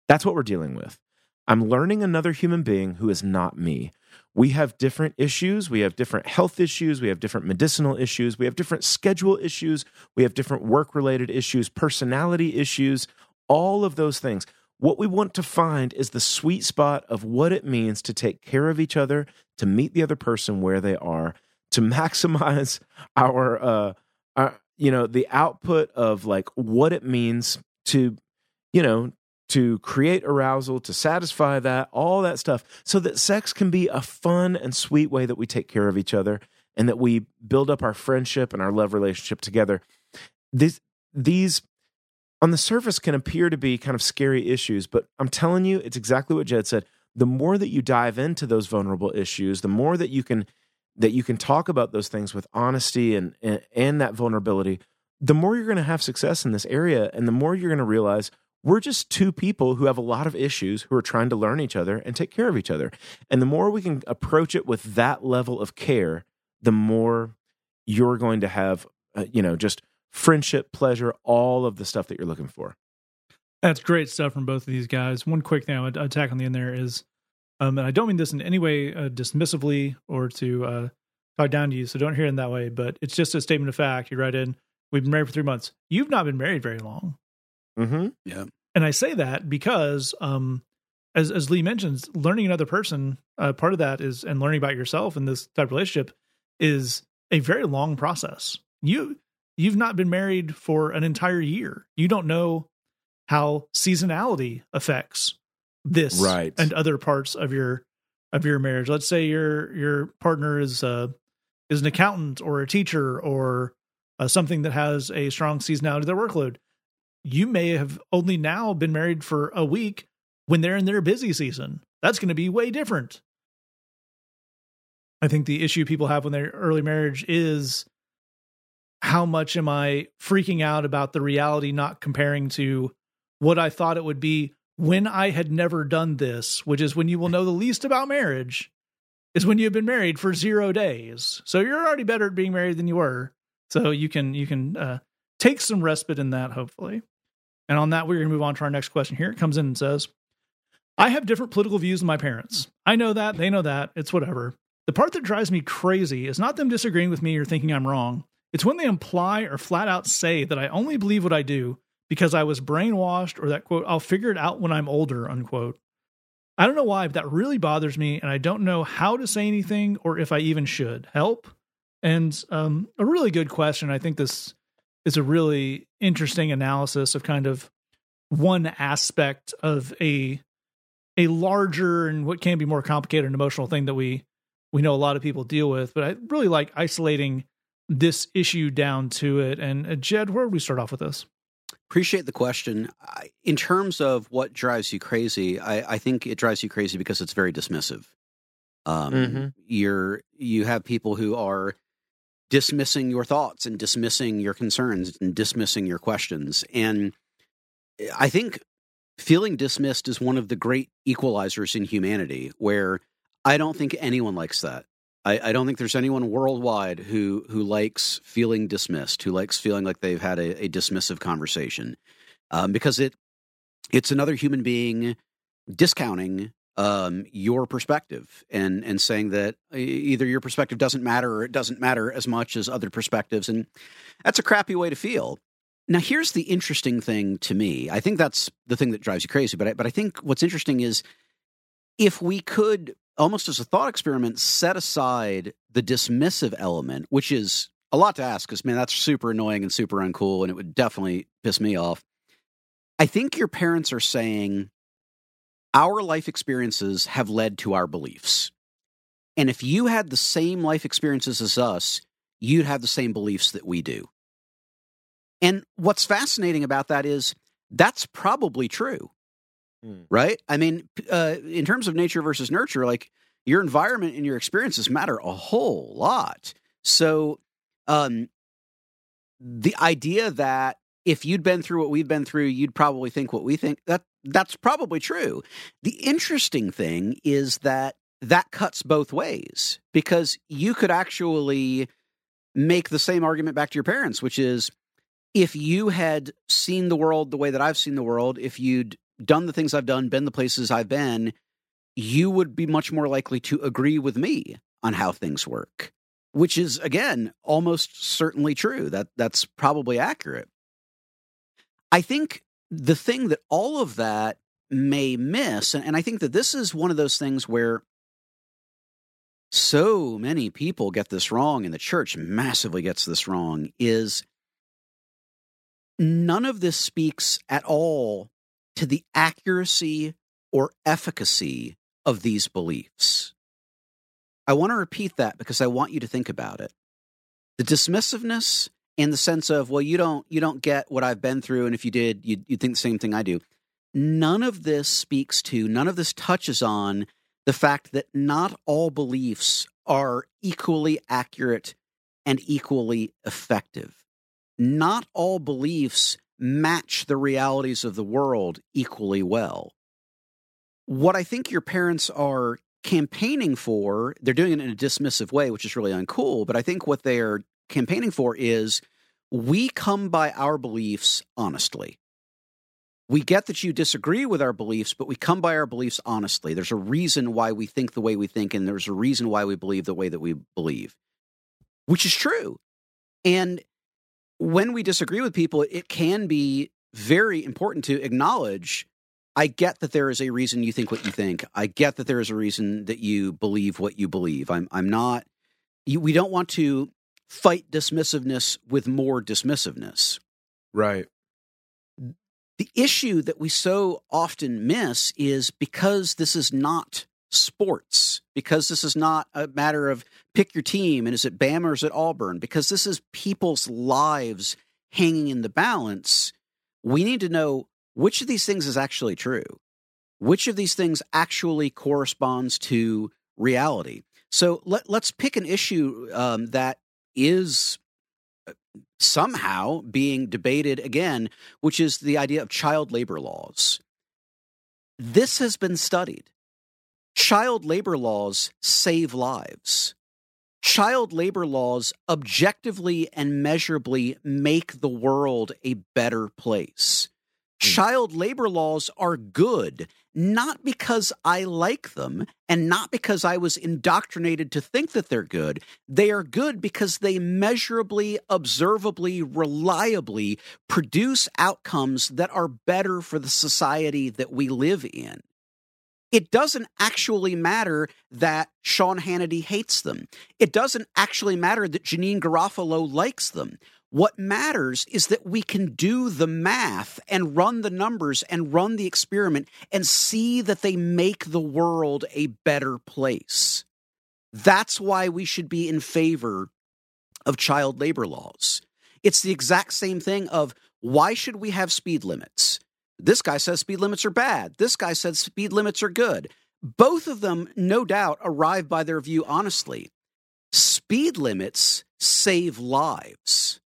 That's what we're dealing with. I'm learning another human being who is not me. We have different issues. We have different health issues. We have different medicinal issues. We have different schedule issues. We have different work related issues, personality issues, all of those things. What we want to find is the sweet spot of what it means to take care of each other, to meet the other person where they are, to maximize our uh our you know the output of like what it means to you know to create arousal to satisfy that all that stuff so that sex can be a fun and sweet way that we take care of each other and that we build up our friendship and our love relationship together. These these on the surface can appear to be kind of scary issues but i'm telling you it's exactly what jed said. The more that you dive into those vulnerable issues the more that you can that you can talk about those things with honesty and and, and that vulnerability, the more you're going to have success in this area, and the more you're going to realize we're just two people who have a lot of issues who are trying to learn each other and take care of each other. And the more we can approach it with that level of care, the more you're going to have, uh, you know, just friendship, pleasure, all of the stuff that you're looking for. That's great stuff from both of these guys. One quick thing I would attack on the end there is um, and I don't mean this in any way uh, dismissively or to uh, talk down to you, so don't hear it in that way. But it's just a statement of fact. You write in, "We've been married for three months." You've not been married very long. Mm-hmm. Yeah, and I say that because, um, as as Lee mentions, learning another person, uh, part of that is, and learning about yourself in this type of relationship is a very long process. You you've not been married for an entire year. You don't know how seasonality affects this right. and other parts of your of your marriage. Let's say your your partner is uh is an accountant or a teacher or uh, something that has a strong seasonality to their workload. You may have only now been married for a week when they're in their busy season. That's going to be way different. I think the issue people have when they're early marriage is how much am I freaking out about the reality not comparing to what I thought it would be when I had never done this, which is when you will know the least about marriage, is when you've been married for zero days. So you're already better at being married than you were. So you can you can uh, take some respite in that, hopefully. And on that, we're going to move on to our next question. Here it comes in and says, "I have different political views than my parents. I know that they know that. It's whatever. The part that drives me crazy is not them disagreeing with me or thinking I'm wrong. It's when they imply or flat out say that I only believe what I do because I was brainwashed or that quote, I'll figure it out when I'm older, unquote. I don't know why, but that really bothers me, and I don't know how to say anything or if I even should. Help? And um, a really good question. I think this is a really interesting analysis of kind of one aspect of a a larger and what can be more complicated and emotional thing that we we know a lot of people deal with. But I really like isolating this issue down to it. And uh, Jed, where would we start off with this? Appreciate the question. In terms of what drives you crazy, I, I think it drives you crazy because it's very dismissive. Um, Mm-hmm. You're you have people who are dismissing your thoughts and dismissing your concerns and dismissing your questions, and I think feeling dismissed is one of the great equalizers in humanity. Where I don't think anyone likes that. I, I don't think there's anyone worldwide who who likes feeling dismissed, who likes feeling like they've had a, a dismissive conversation, um, because it it's another human being discounting um, your perspective and and saying that either your perspective doesn't matter or it doesn't matter as much as other perspectives, and that's a crappy way to feel. Now, here's the interesting thing to me. I think that's the thing that drives you crazy. But I, but I think what's interesting is if we could almost as a thought experiment set aside the dismissive element, which is a lot to ask because man, that's super annoying and super uncool, and it would definitely piss me off. I think your parents are saying our life experiences have led to our beliefs. And if you had the same life experiences as us, you'd have the same beliefs that we do. And what's fascinating about that is that's probably true, Hmm. right? I mean, uh, in terms of nature versus nurture, like your environment and your experiences matter a whole lot. So, um, the idea that if you'd been through what we've been through, you'd probably think what we think that that's probably true. The interesting thing is that that cuts both ways because you could actually make the same argument back to your parents, which is if you had seen the world the way that I've seen the world, if you'd done the things I've done, been the places I've been, you would be much more likely to agree with me on how things work, which is again almost certainly true. That that's probably accurate. I think the thing that all of that may miss, and, and I think that this is one of those things where so many people get this wrong, and the church massively gets this wrong, is none of this speaks at all to the accuracy or efficacy of these beliefs. I want to repeat that because I want you to think about it. The dismissiveness and the sense of, well, you don't you don't get what I've been through, and if you did, you'd, you'd think the same thing I do. None of this speaks to, none of this touches on the fact that not all beliefs are equally accurate and equally effective. Not all beliefs match the realities of the world equally well. What I think your parents are campaigning for, they're doing it in a dismissive way, which is really uncool, but I think what they are campaigning for is we come by our beliefs honestly. We get that you disagree with our beliefs, but we come by our beliefs honestly. There's a reason why we think the way we think, and there's a reason why we believe the way that we believe, which is true. And when we disagree with people, it can be very important to acknowledge I get that there is a reason you think what you think. I get that there is a reason that you believe what you believe. I'm I'm not you, we don't want to fight dismissiveness with more dismissiveness. Right. The issue that we so often miss is because this is not sports, because this is not a matter of pick your team and is it Bama or is it Auburn, because this is people's lives hanging in the balance. We need to know which of these things is actually true, which of these things actually corresponds to reality. So let, let's pick an issue um, that is uh, somehow being debated again, which is the idea of child labor laws. This has been studied. Child labor laws save lives. Child labor laws objectively and measurably make the world a better place. Hmm. Child labor laws are good, not because I like them and not because I was indoctrinated to think that they're good. They are good because they measurably, observably, reliably produce outcomes that are better for the society that we live in. It doesn't actually matter that Sean Hannity hates them. It doesn't actually matter that Janeane Garofalo likes them. What matters is that we can do the math and run the numbers and run the experiment and see that they make the world a better place. That's why we should be in favor of child labor laws. It's the exact same thing of why should we have speed limits? This guy says speed limits are bad. This guy says speed limits are good. Both of them, no doubt, arrive by their view honestly. Speed limits save lives.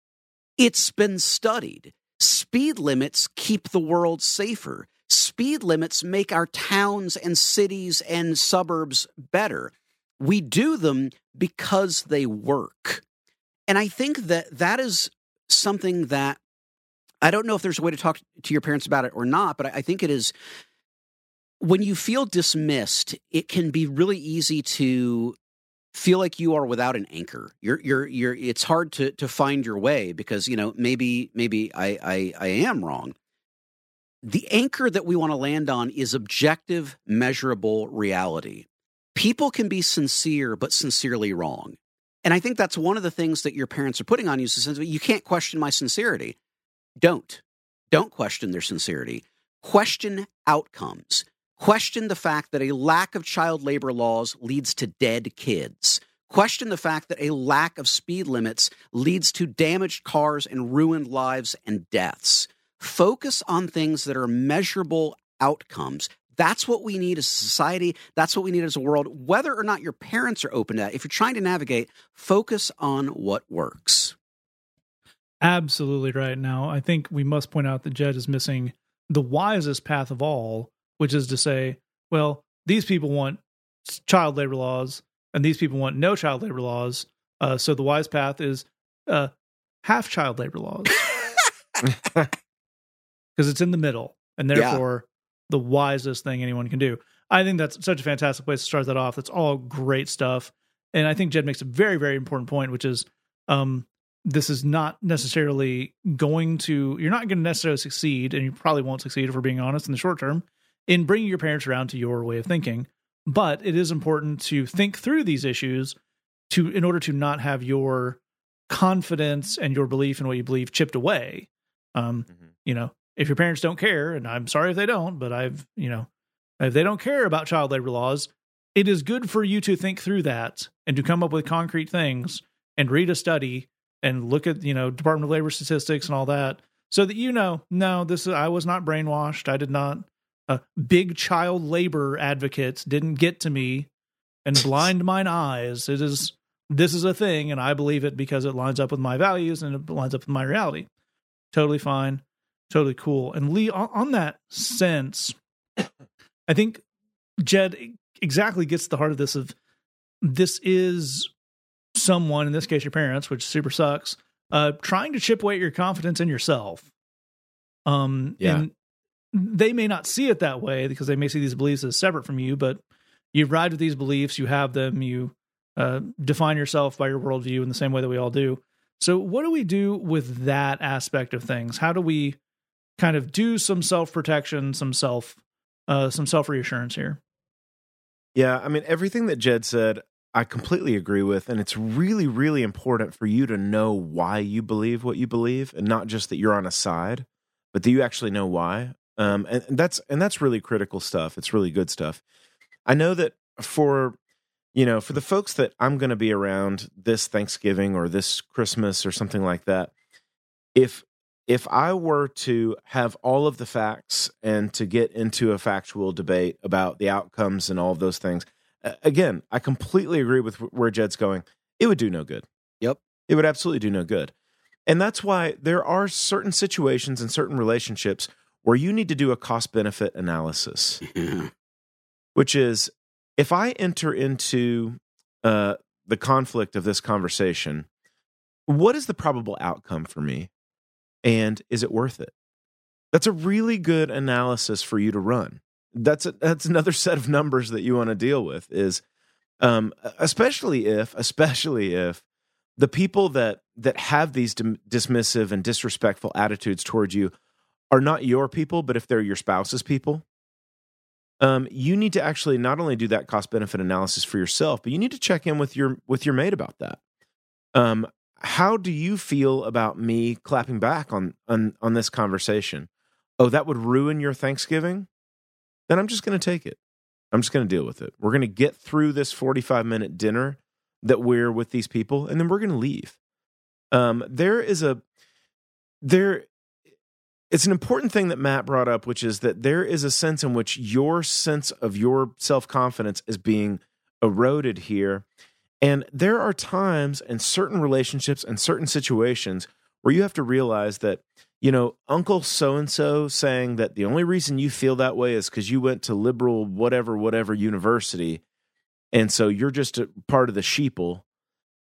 It's been studied. Speed limits keep the world safer. Speed limits make our towns and cities and suburbs better. We do them because they work. And I think that that is something that I don't know if there's a way to talk to your parents about it or not, but I think it is when you feel dismissed, it can be really easy to feel like you are without an anchor. You're you're you're it's hard to to find your way because, you know, maybe maybe I I, I am wrong. The anchor that we want to land on is objective, measurable reality. People can be sincere, but sincerely wrong. And I think that's one of the things that your parents are putting on you. Is you can't question my sincerity. Don't. Don't question their sincerity. Question outcomes. Question the fact that a lack of child labor laws leads to dead kids. Question the fact that a lack of speed limits leads to damaged cars and ruined lives and deaths. Focus on things that are measurable outcomes. That's what we need as a society. That's what we need as a world. Whether or not your parents are open to that, if you're trying to navigate, focus on what works. Absolutely right. Now, I think we must point out that Jed is missing the wisest path of all, which is to say, well, these people want child labor laws and these people want no child labor laws. Uh, so the wise path is uh, half child labor laws because it's in the middle and therefore yeah. the wisest thing anyone can do. I think that's such a fantastic place to start that off. That's all great stuff. And I think Jed makes a very, very important point, which is um, this is not necessarily going to, you're not going to necessarily succeed, and you probably won't succeed if we're being honest in the short term in bringing your parents around to your way of thinking. But it is important to think through these issues to in order to not have your confidence and your belief in what you believe chipped away. Um, mm-hmm. You know, if your parents don't care, and I'm sorry if they don't, but I've you know, if they don't care about child labor laws, it is good for you to think through that and to come up with concrete things and read a study and look at you know Department of Labor statistics and all that, so that you know, no, this is I was not brainwashed. I did not uh, big child labor advocates didn't get to me and blind mine eyes. It is this is a thing, and I believe it because it lines up with my values and it lines up with my reality. Totally fine, totally cool. And Lee, on, on that sense, I think Jed exactly gets the heart of this. Of this is someone, in this case, your parents, which super sucks, uh, trying to chip away at your confidence in yourself. Um, yeah. and they may not see it that way because they may see these beliefs as separate from you, but you ride with these beliefs, you have them, you uh, define yourself by your worldview in the same way that we all do. So, what do we do with that aspect of things? How do we kind of do some self protection, some self, uh, some self reassurance here? Yeah, I mean, everything that Jed said, I completely agree with, and it's really, really important for you to know why you believe what you believe, and not just that you're on a side, but that you actually know why. Um, and, and that's and that's really critical stuff. It's really good stuff. I know that for you know for the folks that I'm going to be around this Thanksgiving or this Christmas or something like that, if if I were to have all of the facts and to get into a factual debate about the outcomes and all of those things, again, I completely agree with where Jed's going. It would do no good. Yep. It would absolutely do no good. And that's why there are certain situations and certain relationships where you need to do a cost benefit analysis, Yeah. which is if I enter into uh, the conflict of this conversation, what is the probable outcome for me? And is it worth it? That's a really good analysis for you to run. That's a, that's another set of numbers that you want to deal with is um, especially if especially if the people that that have these dismissive and disrespectful attitudes towards you are not your people, but if they're your spouse's people, um, you need to actually not only do that cost benefit analysis for yourself, but you need to check in with your with your mate about that. Um, how do you feel about me clapping back on on on this conversation? Oh, that would ruin your Thanksgiving. Then I'm just going to take it. I'm just going to deal with it. We're going to get through this 45 minute dinner that we're with these people, and then we're going to leave. Um, there is a there. It's an important thing that Matt brought up, which is that there is a sense in which your sense of your self confidence is being eroded here. And there are times in certain relationships and certain situations where you have to realize that, you know, Uncle so and so saying that the only reason you feel that way is because you went to liberal, whatever, whatever university. And so you're just a part of the sheeple,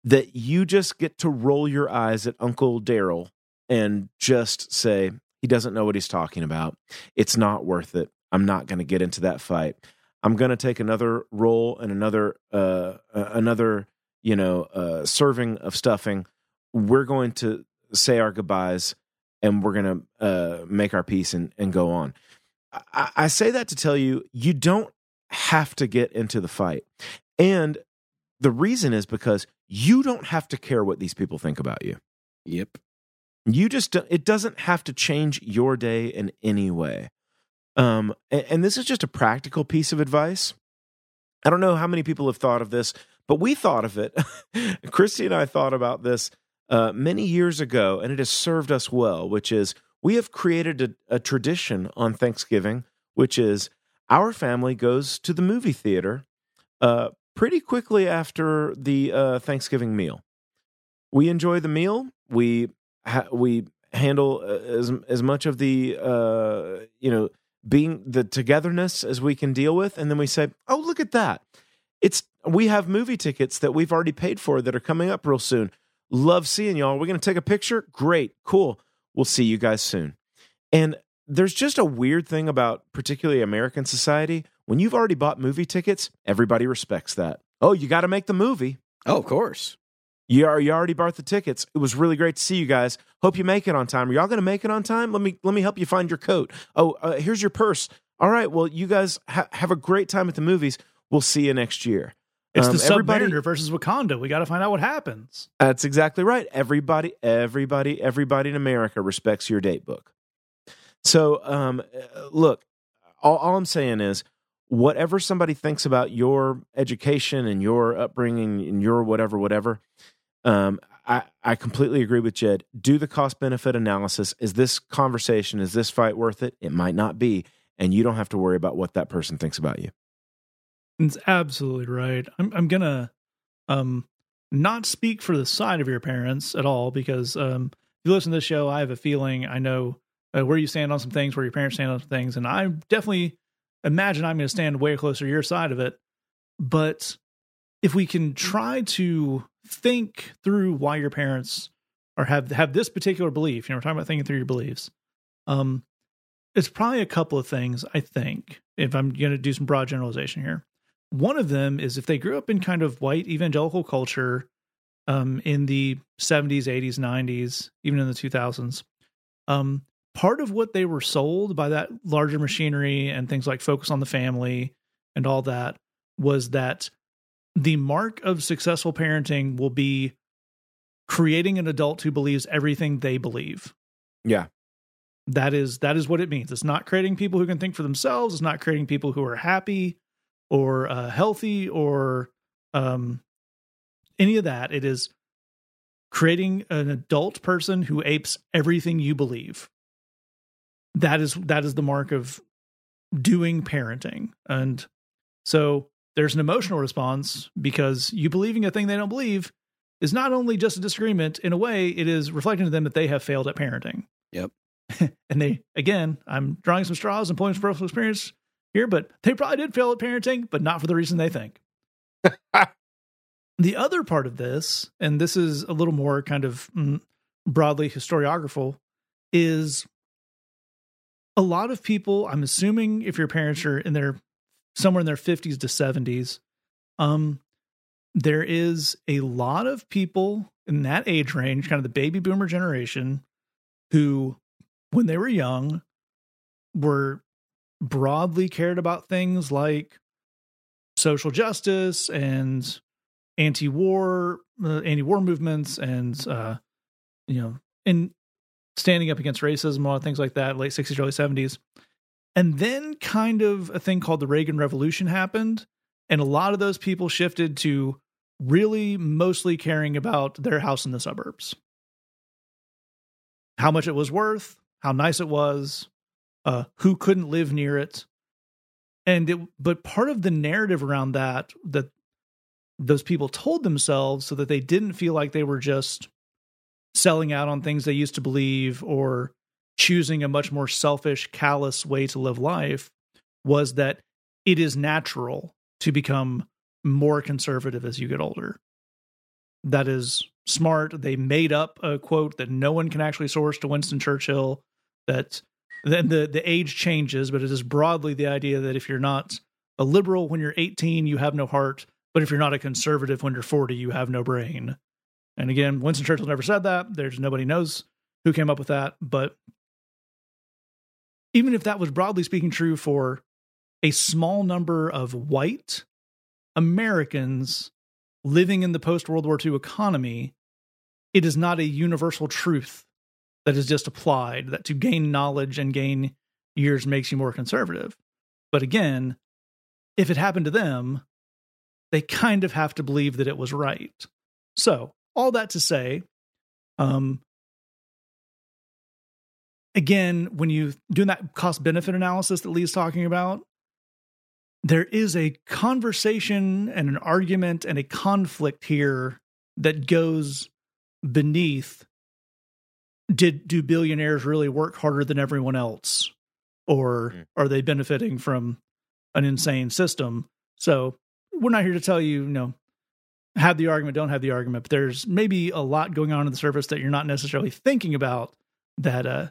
that you just get to roll your eyes at Uncle Daryl and just say, he doesn't know what he's talking about. It's not worth it. I'm not going to get into that fight. I'm going to take another roll and another uh, another you know uh, serving of stuffing. We're going to say our goodbyes and we're going to uh, make our peace and, and go on. I, I say that to tell you you don't have to get into the fight, and the reason is because you don't have to care what these people think about you. Yep. You just don't- it doesn't have to change your day in any way. Um, and, and this is just a practical piece of advice. I don't know how many people have thought of this, but we thought of it. Christy and I thought about this uh, many years ago, and it has served us well. Which is we have created a, a tradition on Thanksgiving, which is our family goes to the movie theater uh, pretty quickly after the uh, Thanksgiving meal. We enjoy the meal. We ha- we handle uh, as as much of the uh, you know being the togetherness as we can deal with, and then we say, "Oh, look at that! It's we have movie tickets that we've already paid for that are coming up real soon. Love seeing y'all. We're going to take a picture. Great, cool. We'll see you guys soon." And there's just a weird thing about particularly American society. When you've already bought movie tickets, everybody respects that. Oh, you got to make the movie. Oh, of course. You, are, you already bought the tickets. It was really great to see you guys. Hope you make it on time. Are y'all going to make it on time? Let me let me help you find your coat. Oh, uh, here's your purse. All right. Well, you guys ha- have a great time at the movies. We'll see you next year. It's Um, the Submariner versus Wakanda. We got to find out what happens. That's exactly right. Everybody, everybody, everybody in America respects your date book. So, um, uh, look, all, all I'm saying is, whatever somebody thinks about your education and your upbringing and your whatever, whatever, um, I, I completely agree with Jed. Do the cost benefit analysis. Is this conversation, is this fight worth it? It might not be. And you don't have to worry about what that person thinks about you. It's absolutely right. I'm I'm gonna um not speak for the side of your parents at all because um if you listen to this show, I have a feeling I know uh, where you stand on some things, where your parents stand on some things, and I definitely imagine I'm going to stand way closer to your side of it. But if we can try to think through why your parents or have have this particular belief, you know, we're talking about thinking through your beliefs. Um, it's probably a couple of things. I think if I'm going to do some broad generalization here. One of them is if they grew up in kind of white evangelical culture um, in the 70s, 80s, 90s, even in the 2000s, um, part of what they were sold by that larger machinery and things like focus on the family and all that was that the mark of successful parenting will be creating an adult who believes everything they believe. Yeah. that is that is what it means. It's not creating people who can think for themselves. It's not creating people who are happy or uh, healthy or um, any of that. It is creating an adult person who apes everything you believe. That is that is the mark of doing parenting. And so there's an emotional response because you believing a thing they don't believe is not only just a disagreement in a way it is reflecting to them that they have failed at parenting Yep. and they again i'm drawing some straws and pulling some personal experience here but they probably did fail at parenting but not for the reason they think the other part of this and this is a little more kind of mm, broadly historiographical is a lot of people i'm assuming if your parents are in their somewhere in their 50s to 70s um there is a lot of people in that age range kind of the baby boomer generation who when they were young were broadly cared about things like social justice and anti-war uh, anti-war movements and uh you know and standing up against racism a lot of things like that late 60s early 70s and then kind of a thing called the Reagan Revolution happened and a lot of those people shifted to really mostly caring about their house in the suburbs. How much it was worth how nice it was uh who couldn't live near it. And it but part of the narrative around that that those people told themselves so that they didn't feel like they were just selling out on things they used to believe or choosing a much more selfish callous way to live life was that it is natural to become more conservative as you get older. That is smart. They made up a quote that no one can actually source to winston churchill that then the the age changes but it is broadly the idea that if you're not a liberal when you're 18 you have no heart but if you're not a conservative when you're 40 you have no brain. And again winston churchill never said that. There's nobody knows who came up with that but even if that was broadly speaking true for a small number of white americans living in the post world war ii economy it is not a universal truth that is just applied that to gain knowledge and gain years makes you more conservative but again if it happened to them they kind of have to believe that it was right. So, all that to say, um, again, when you doing that cost benefit analysis that Lee's talking about, there is a conversation and an argument and a conflict here that goes beneath did do billionaires really work harder than everyone else or Mm. are they benefiting from an insane system so we're not here to tell you, you know, have the argument, don't have the argument, but there's maybe a lot going on in the surface that you're not necessarily thinking about that uh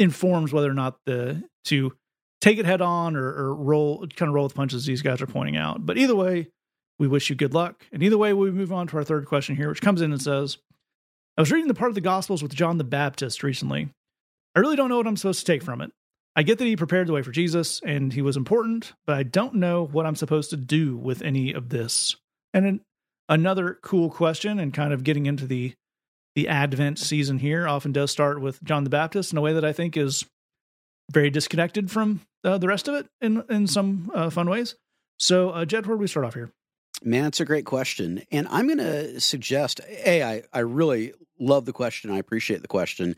informs whether or not the to take it head on or, or roll kind of roll with punches these guys are pointing out. But either way, we wish you good luck. And either way, we move on to our third question here, which comes in and says, I was reading the part of the Gospels with John the Baptist recently. I really don't know what I'm supposed to take from it. I get that he prepared the way for Jesus and he was important, but I don't know what I'm supposed to do with any of this. And an, another cool question, and kind of getting into the the Advent season here, often does start with John the Baptist in a way that I think is very disconnected from uh, the rest of it in in some uh, fun ways. So, uh, Jed, where do we start off here? Man, it's a great question. And I'm going to suggest, A, I, I really love the question. I appreciate the question.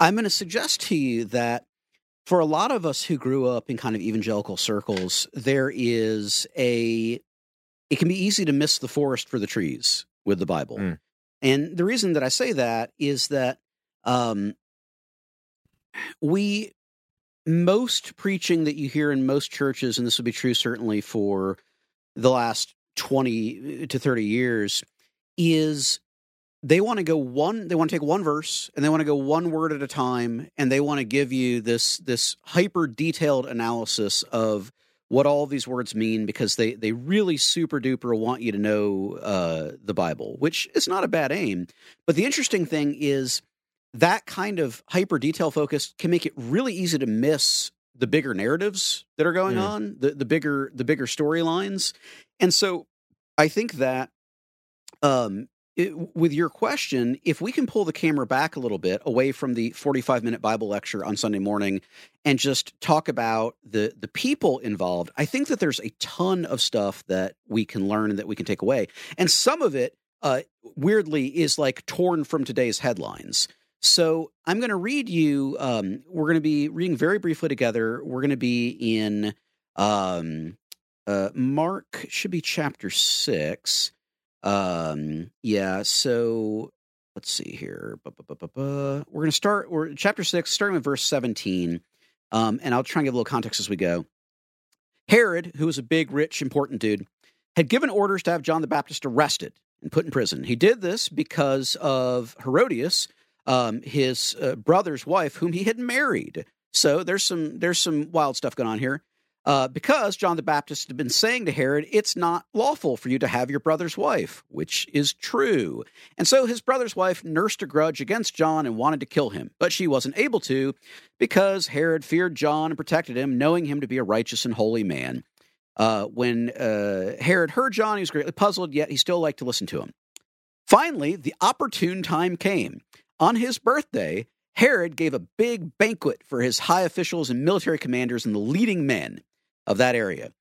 I'm going to suggest to you that for a lot of us who grew up in kind of evangelical circles, there is a, it can be easy to miss the forest for the trees with the Bible. Mm. And the reason that I say that is that um, we, most preaching that you hear in most churches, and this would be true certainly for the last 20 to 30 years is they want to go one they want to take one verse and they want to go one word at a time and they want to give you this this hyper detailed analysis of what all these words mean because they they really super duper want you to know uh, the bible which is not a bad aim but the interesting thing is that kind of hyper detail focus can make it really easy to miss the bigger narratives that are going Mm. on the the bigger the bigger storylines and so I think that um, it, with your question, if we can pull the camera back a little bit away from the 45 minute Bible lecture on Sunday morning and just talk about the the people involved, I think that there's a ton of stuff that we can learn and that we can take away. And some of it, uh, weirdly, is like torn from today's headlines. So I'm going to read you. Um, we're going to be reading very briefly together. We're going to be in um, uh, Mark should be chapter six. Um, yeah. So let's see here. We're going to start. We're chapter six, starting with verse seventeen. Um, and I'll try and give a little context as we go. Herod, who was a big, rich, important dude, had given orders to have John the Baptist arrested and put in prison. He did this because of Herodias, um, his uh, brother's wife, whom he had married. So there's some there's some wild stuff going on here. Uh, because John the Baptist had been saying to Herod, It's not lawful for you to have your brother's wife, which is true. And so his brother's wife nursed a grudge against John and wanted to kill him, but she wasn't able to because Herod feared John and protected him, knowing him to be a righteous and holy man. Uh, when uh, Herod heard John, he was greatly puzzled, yet he still liked to listen to him. Finally, the opportune time came. On his birthday, Herod gave a big banquet for his high officials and military commanders and the leading men of that area.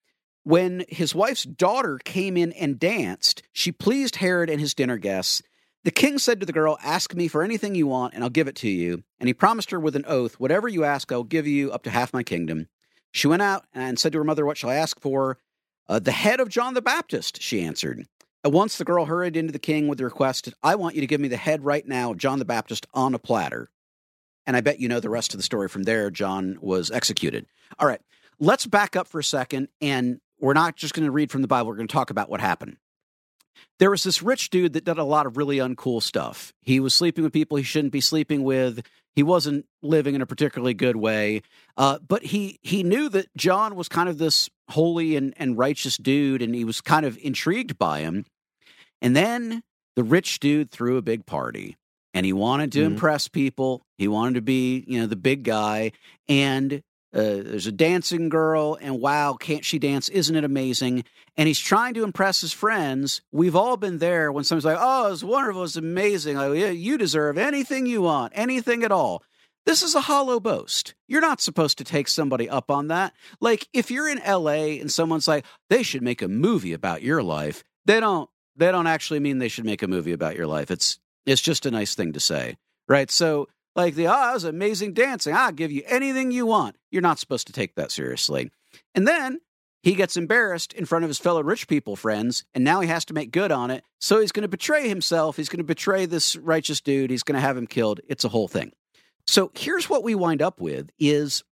When his wife's daughter came in and danced, she pleased Herod and his dinner guests. The king said to the girl, Ask me for anything you want, and I'll give it to you. And he promised her with an oath, Whatever you ask, I'll give you up to half my kingdom. She went out and said to her mother, What shall I ask for? Uh, the head of John the Baptist, she answered. At once the girl hurried into the king with the request, I want you to give me the head right now of John the Baptist on a platter. And I bet you know the rest of the story from there. John was executed. All right let's back up for a second and we're not just going to read from the Bible, we're going to talk about what happened. There was this rich dude that did a lot of really uncool stuff. He was sleeping with people he shouldn't be sleeping with. He wasn't living in a particularly good way. Uh, but he he knew that John was kind of this holy and, and righteous dude, and he was kind of intrigued by him. And then the rich dude threw a big party and he wanted to mm-hmm. impress people. He wanted to be, you know, the big guy. And uh, there's a dancing girl, and wow, can't she dance? Isn't it amazing? And he's trying to impress his friends. We've all been there when someone's like, "Oh, it's wonderful, it's amazing. Like, yeah, you deserve anything you want, anything at all." This is a hollow boast. You're not supposed to take somebody up on that. Like if you're in LA and someone's like, "They should make a movie about your life," they don't. They don't actually mean they should make a movie about your life. It's it's just a nice thing to say, right? So like the, oh, was amazing dancing. I'll give you anything you want. You're not supposed to take that seriously. And then he gets embarrassed in front of his fellow rich people friends, and now he has to make good on it. So he's going to betray himself. He's going to betray this righteous dude. He's going to have him killed. It's a whole thing. So here's what we wind up with is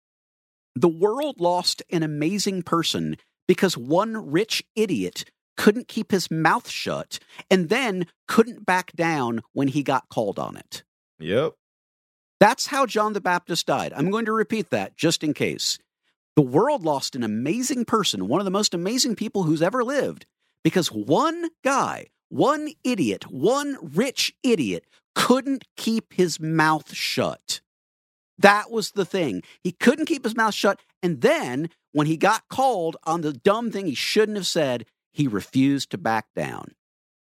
the world lost an amazing person because one rich idiot couldn't keep his mouth shut and then couldn't back down when he got called on it. Yep. That's how John the Baptist died. I'm going to repeat that just in case. The world lost an amazing person, one of the most amazing people who's ever lived, because one guy, one idiot, one rich idiot couldn't keep his mouth shut. That was the thing. He couldn't keep his mouth shut. And then when he got called on the dumb thing he shouldn't have said, he refused to back down.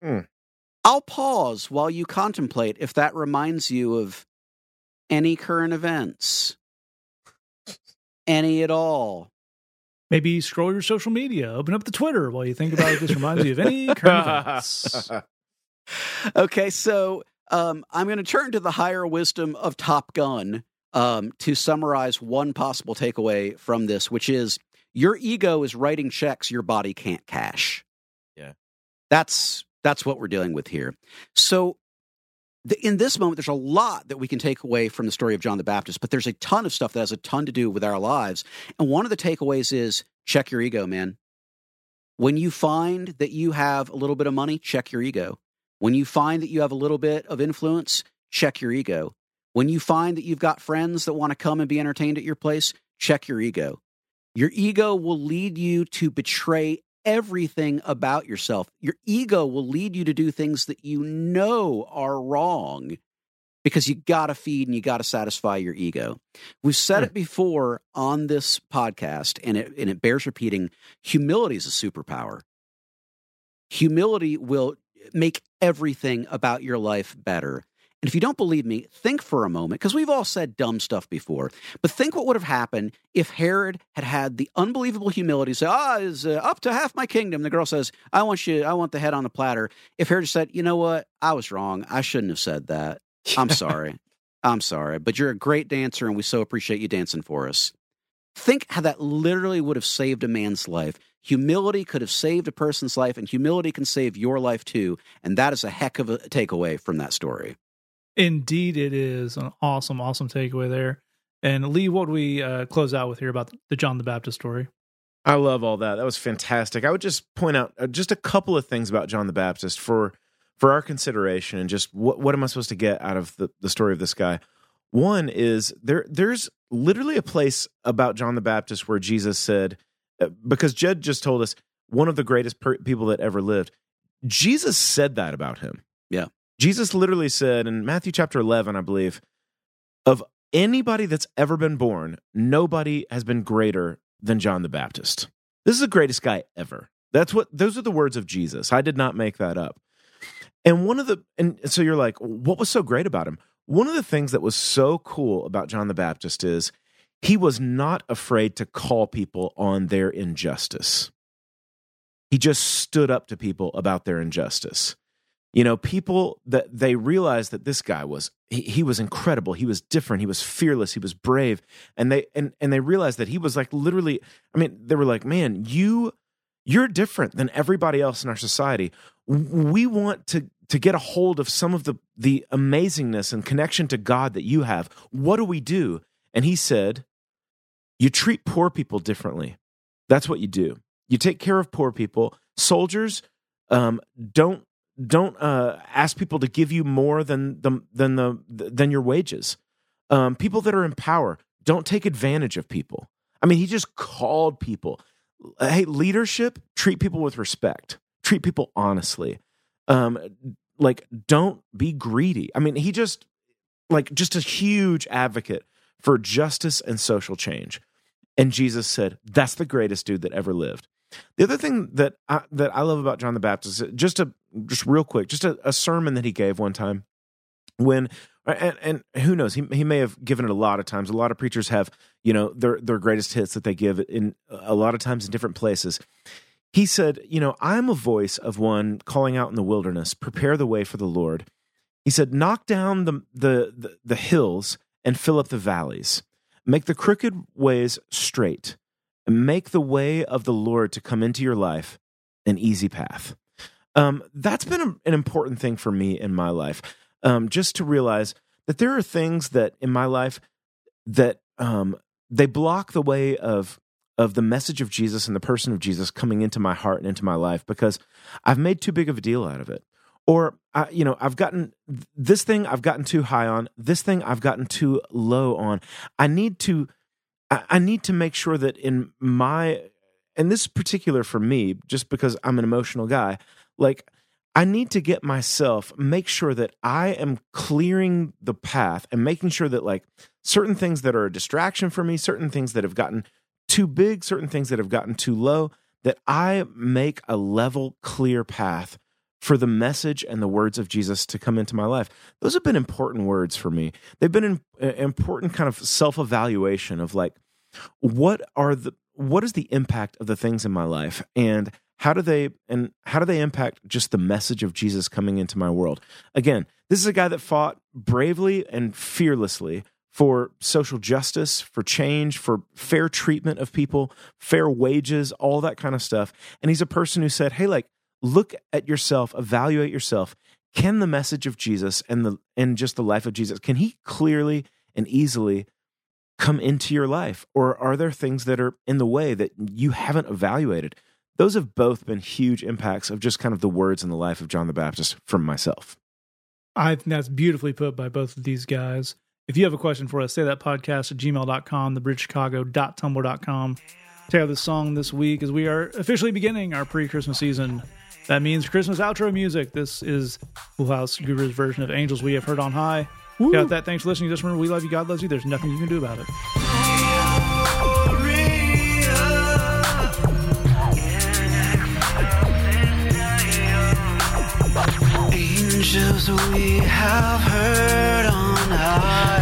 Hmm. I'll pause while you contemplate if that reminds you of any current events, any at all. Maybe scroll your social media, open up the Twitter while you think about if this reminds you of any current events. okay, so um, I'm going to turn to the higher wisdom of Top Gun um, to summarize one possible takeaway from this, which is your ego is writing checks your body can't cash. Yeah, that's that's what we're dealing with here. So in this moment, there's a lot that we can take away from the story of John the Baptist, but there's a ton of stuff that has a ton to do with our lives. And one of the takeaways is check your ego, man. When you find that you have a little bit of money, check your ego. When you find that you have a little bit of influence, check your ego. When you find that you've got friends that want to come and be entertained at your place, check your ego. Your ego will lead you to betray everything about yourself. Your ego will lead you to do things that you know are wrong because you got to feed and you got to satisfy your ego. We've said hmm. it before on this podcast and it and it bears repeating, humility is a superpower. Humility will make everything about your life better. And if you don't believe me, think for a moment, because we've all said dumb stuff before. But think what would have happened if Herod had had the unbelievable humility to say, "Ah, oh, is uh, up to half my kingdom." The girl says, "I want you. I want the head on the platter." If Herod said, "You know what? I was wrong. I shouldn't have said that. I'm sorry. I'm sorry, but you're a great dancer, and we so appreciate you dancing for us." Think how that literally would have saved a man's life. Humility could have saved a person's life, and humility can save your life too. And that is a heck of a takeaway from that story. Indeed, it is an awesome, awesome takeaway there. And Lee, what do we uh, close out with here about the John the Baptist story? I love all that. That was fantastic. I would just point out uh, just a couple of things about John the Baptist for for our consideration and just what what am I supposed to get out of the, the story of this guy? One is there there's literally a place about John the Baptist where Jesus said uh, because Jed just told us one of the greatest per- people that ever lived. Jesus said that about him. Yeah. Jesus literally said in Matthew chapter 11, I believe, of anybody that's ever been born, nobody has been greater than John the Baptist. This is the greatest guy ever. That's what those are the words of Jesus. I did not make that up. And one of the and so you're like, what was so great about him? One of the things that was so cool about John the Baptist is he was not afraid to call people on their injustice. He just stood up to people about their injustice you know people that they realized that this guy was he, he, was incredible. He was different. He was fearless. He was brave. And they and and they realized that he was like literally i mean they were like man you you're different than everybody else in our society. We want to to get a hold of some of the the amazingness and connection to god that you have. What do we do? And he said you treat poor people differently. That's what you do. You take care of poor people. Soldiers um, don't don't uh, ask people to give you more than the than the than your wages. Um, people that are in power don't take advantage of people. I mean, he just called people. Hey, leadership, treat people with respect. Treat people honestly. Um, like, don't be greedy. I mean, he just like just a huge advocate for justice and social change. And Jesus said, "That's the greatest dude that ever lived." The other thing that I, that I love about John the Baptist, just a just real quick, just a, a sermon that he gave one time when and, and who knows he he may have given it a lot of times. A lot of preachers have you know their their greatest hits that they give in a lot of times in different places. He said, you know, I'm a voice of one calling out in the wilderness, prepare the way for the Lord. He said, knock down the the the, the hills and fill up the valleys, make the crooked ways straight and make the way of the Lord to come into your life an easy path. Um, that's been a, an important thing for me in my life. Um, just to realize that there are things that in my life that um, they block the way of of the message of Jesus and the person of Jesus coming into my heart and into my life because I've made too big of a deal out of it. Or I, you know, I've gotten this thing I've gotten too high on, this thing I've gotten too low on. I need to I, need to make sure that in my and this is particular for me, just because I'm an emotional guy, like I need to get myself, make sure that I am clearing the path and making sure that like certain things that are a distraction for me, certain things that have gotten too big, certain things that have gotten too low, that I make a level, clear path for the message and the words of Jesus to come into my life. Those have been important words for me. They've been an uh, important kind of self evaluation of like, what are the what is the impact of the things in my life and how do they and how do they impact just the message of Jesus coming into my world? Again, this is a guy that fought bravely and fearlessly for social justice, for change, for fair treatment of people, fair wages, all that kind of stuff. And he's a person who said, "Hey, like look at yourself, evaluate yourself. Can the message of Jesus and the and just the life of Jesus can he clearly and easily come into your life? Or are there things that are in the way that you haven't evaluated? Those have both been huge impacts of just kind of the words in the life of John the Baptist from myself. I think that's beautifully put by both of these guys. If you have a question for us, say that podcast at gmail.com, thebridgechicago.tumblr.com. Take out this song this week as we are officially beginning our pre Christmas season. That means Christmas outro music. This is Full House Guru's version of Angels We Have Heard on High. Woo. Got that. Thanks for listening. Just remember, we love you. God loves you. There's nothing you can do about it. Angels we have heard on high,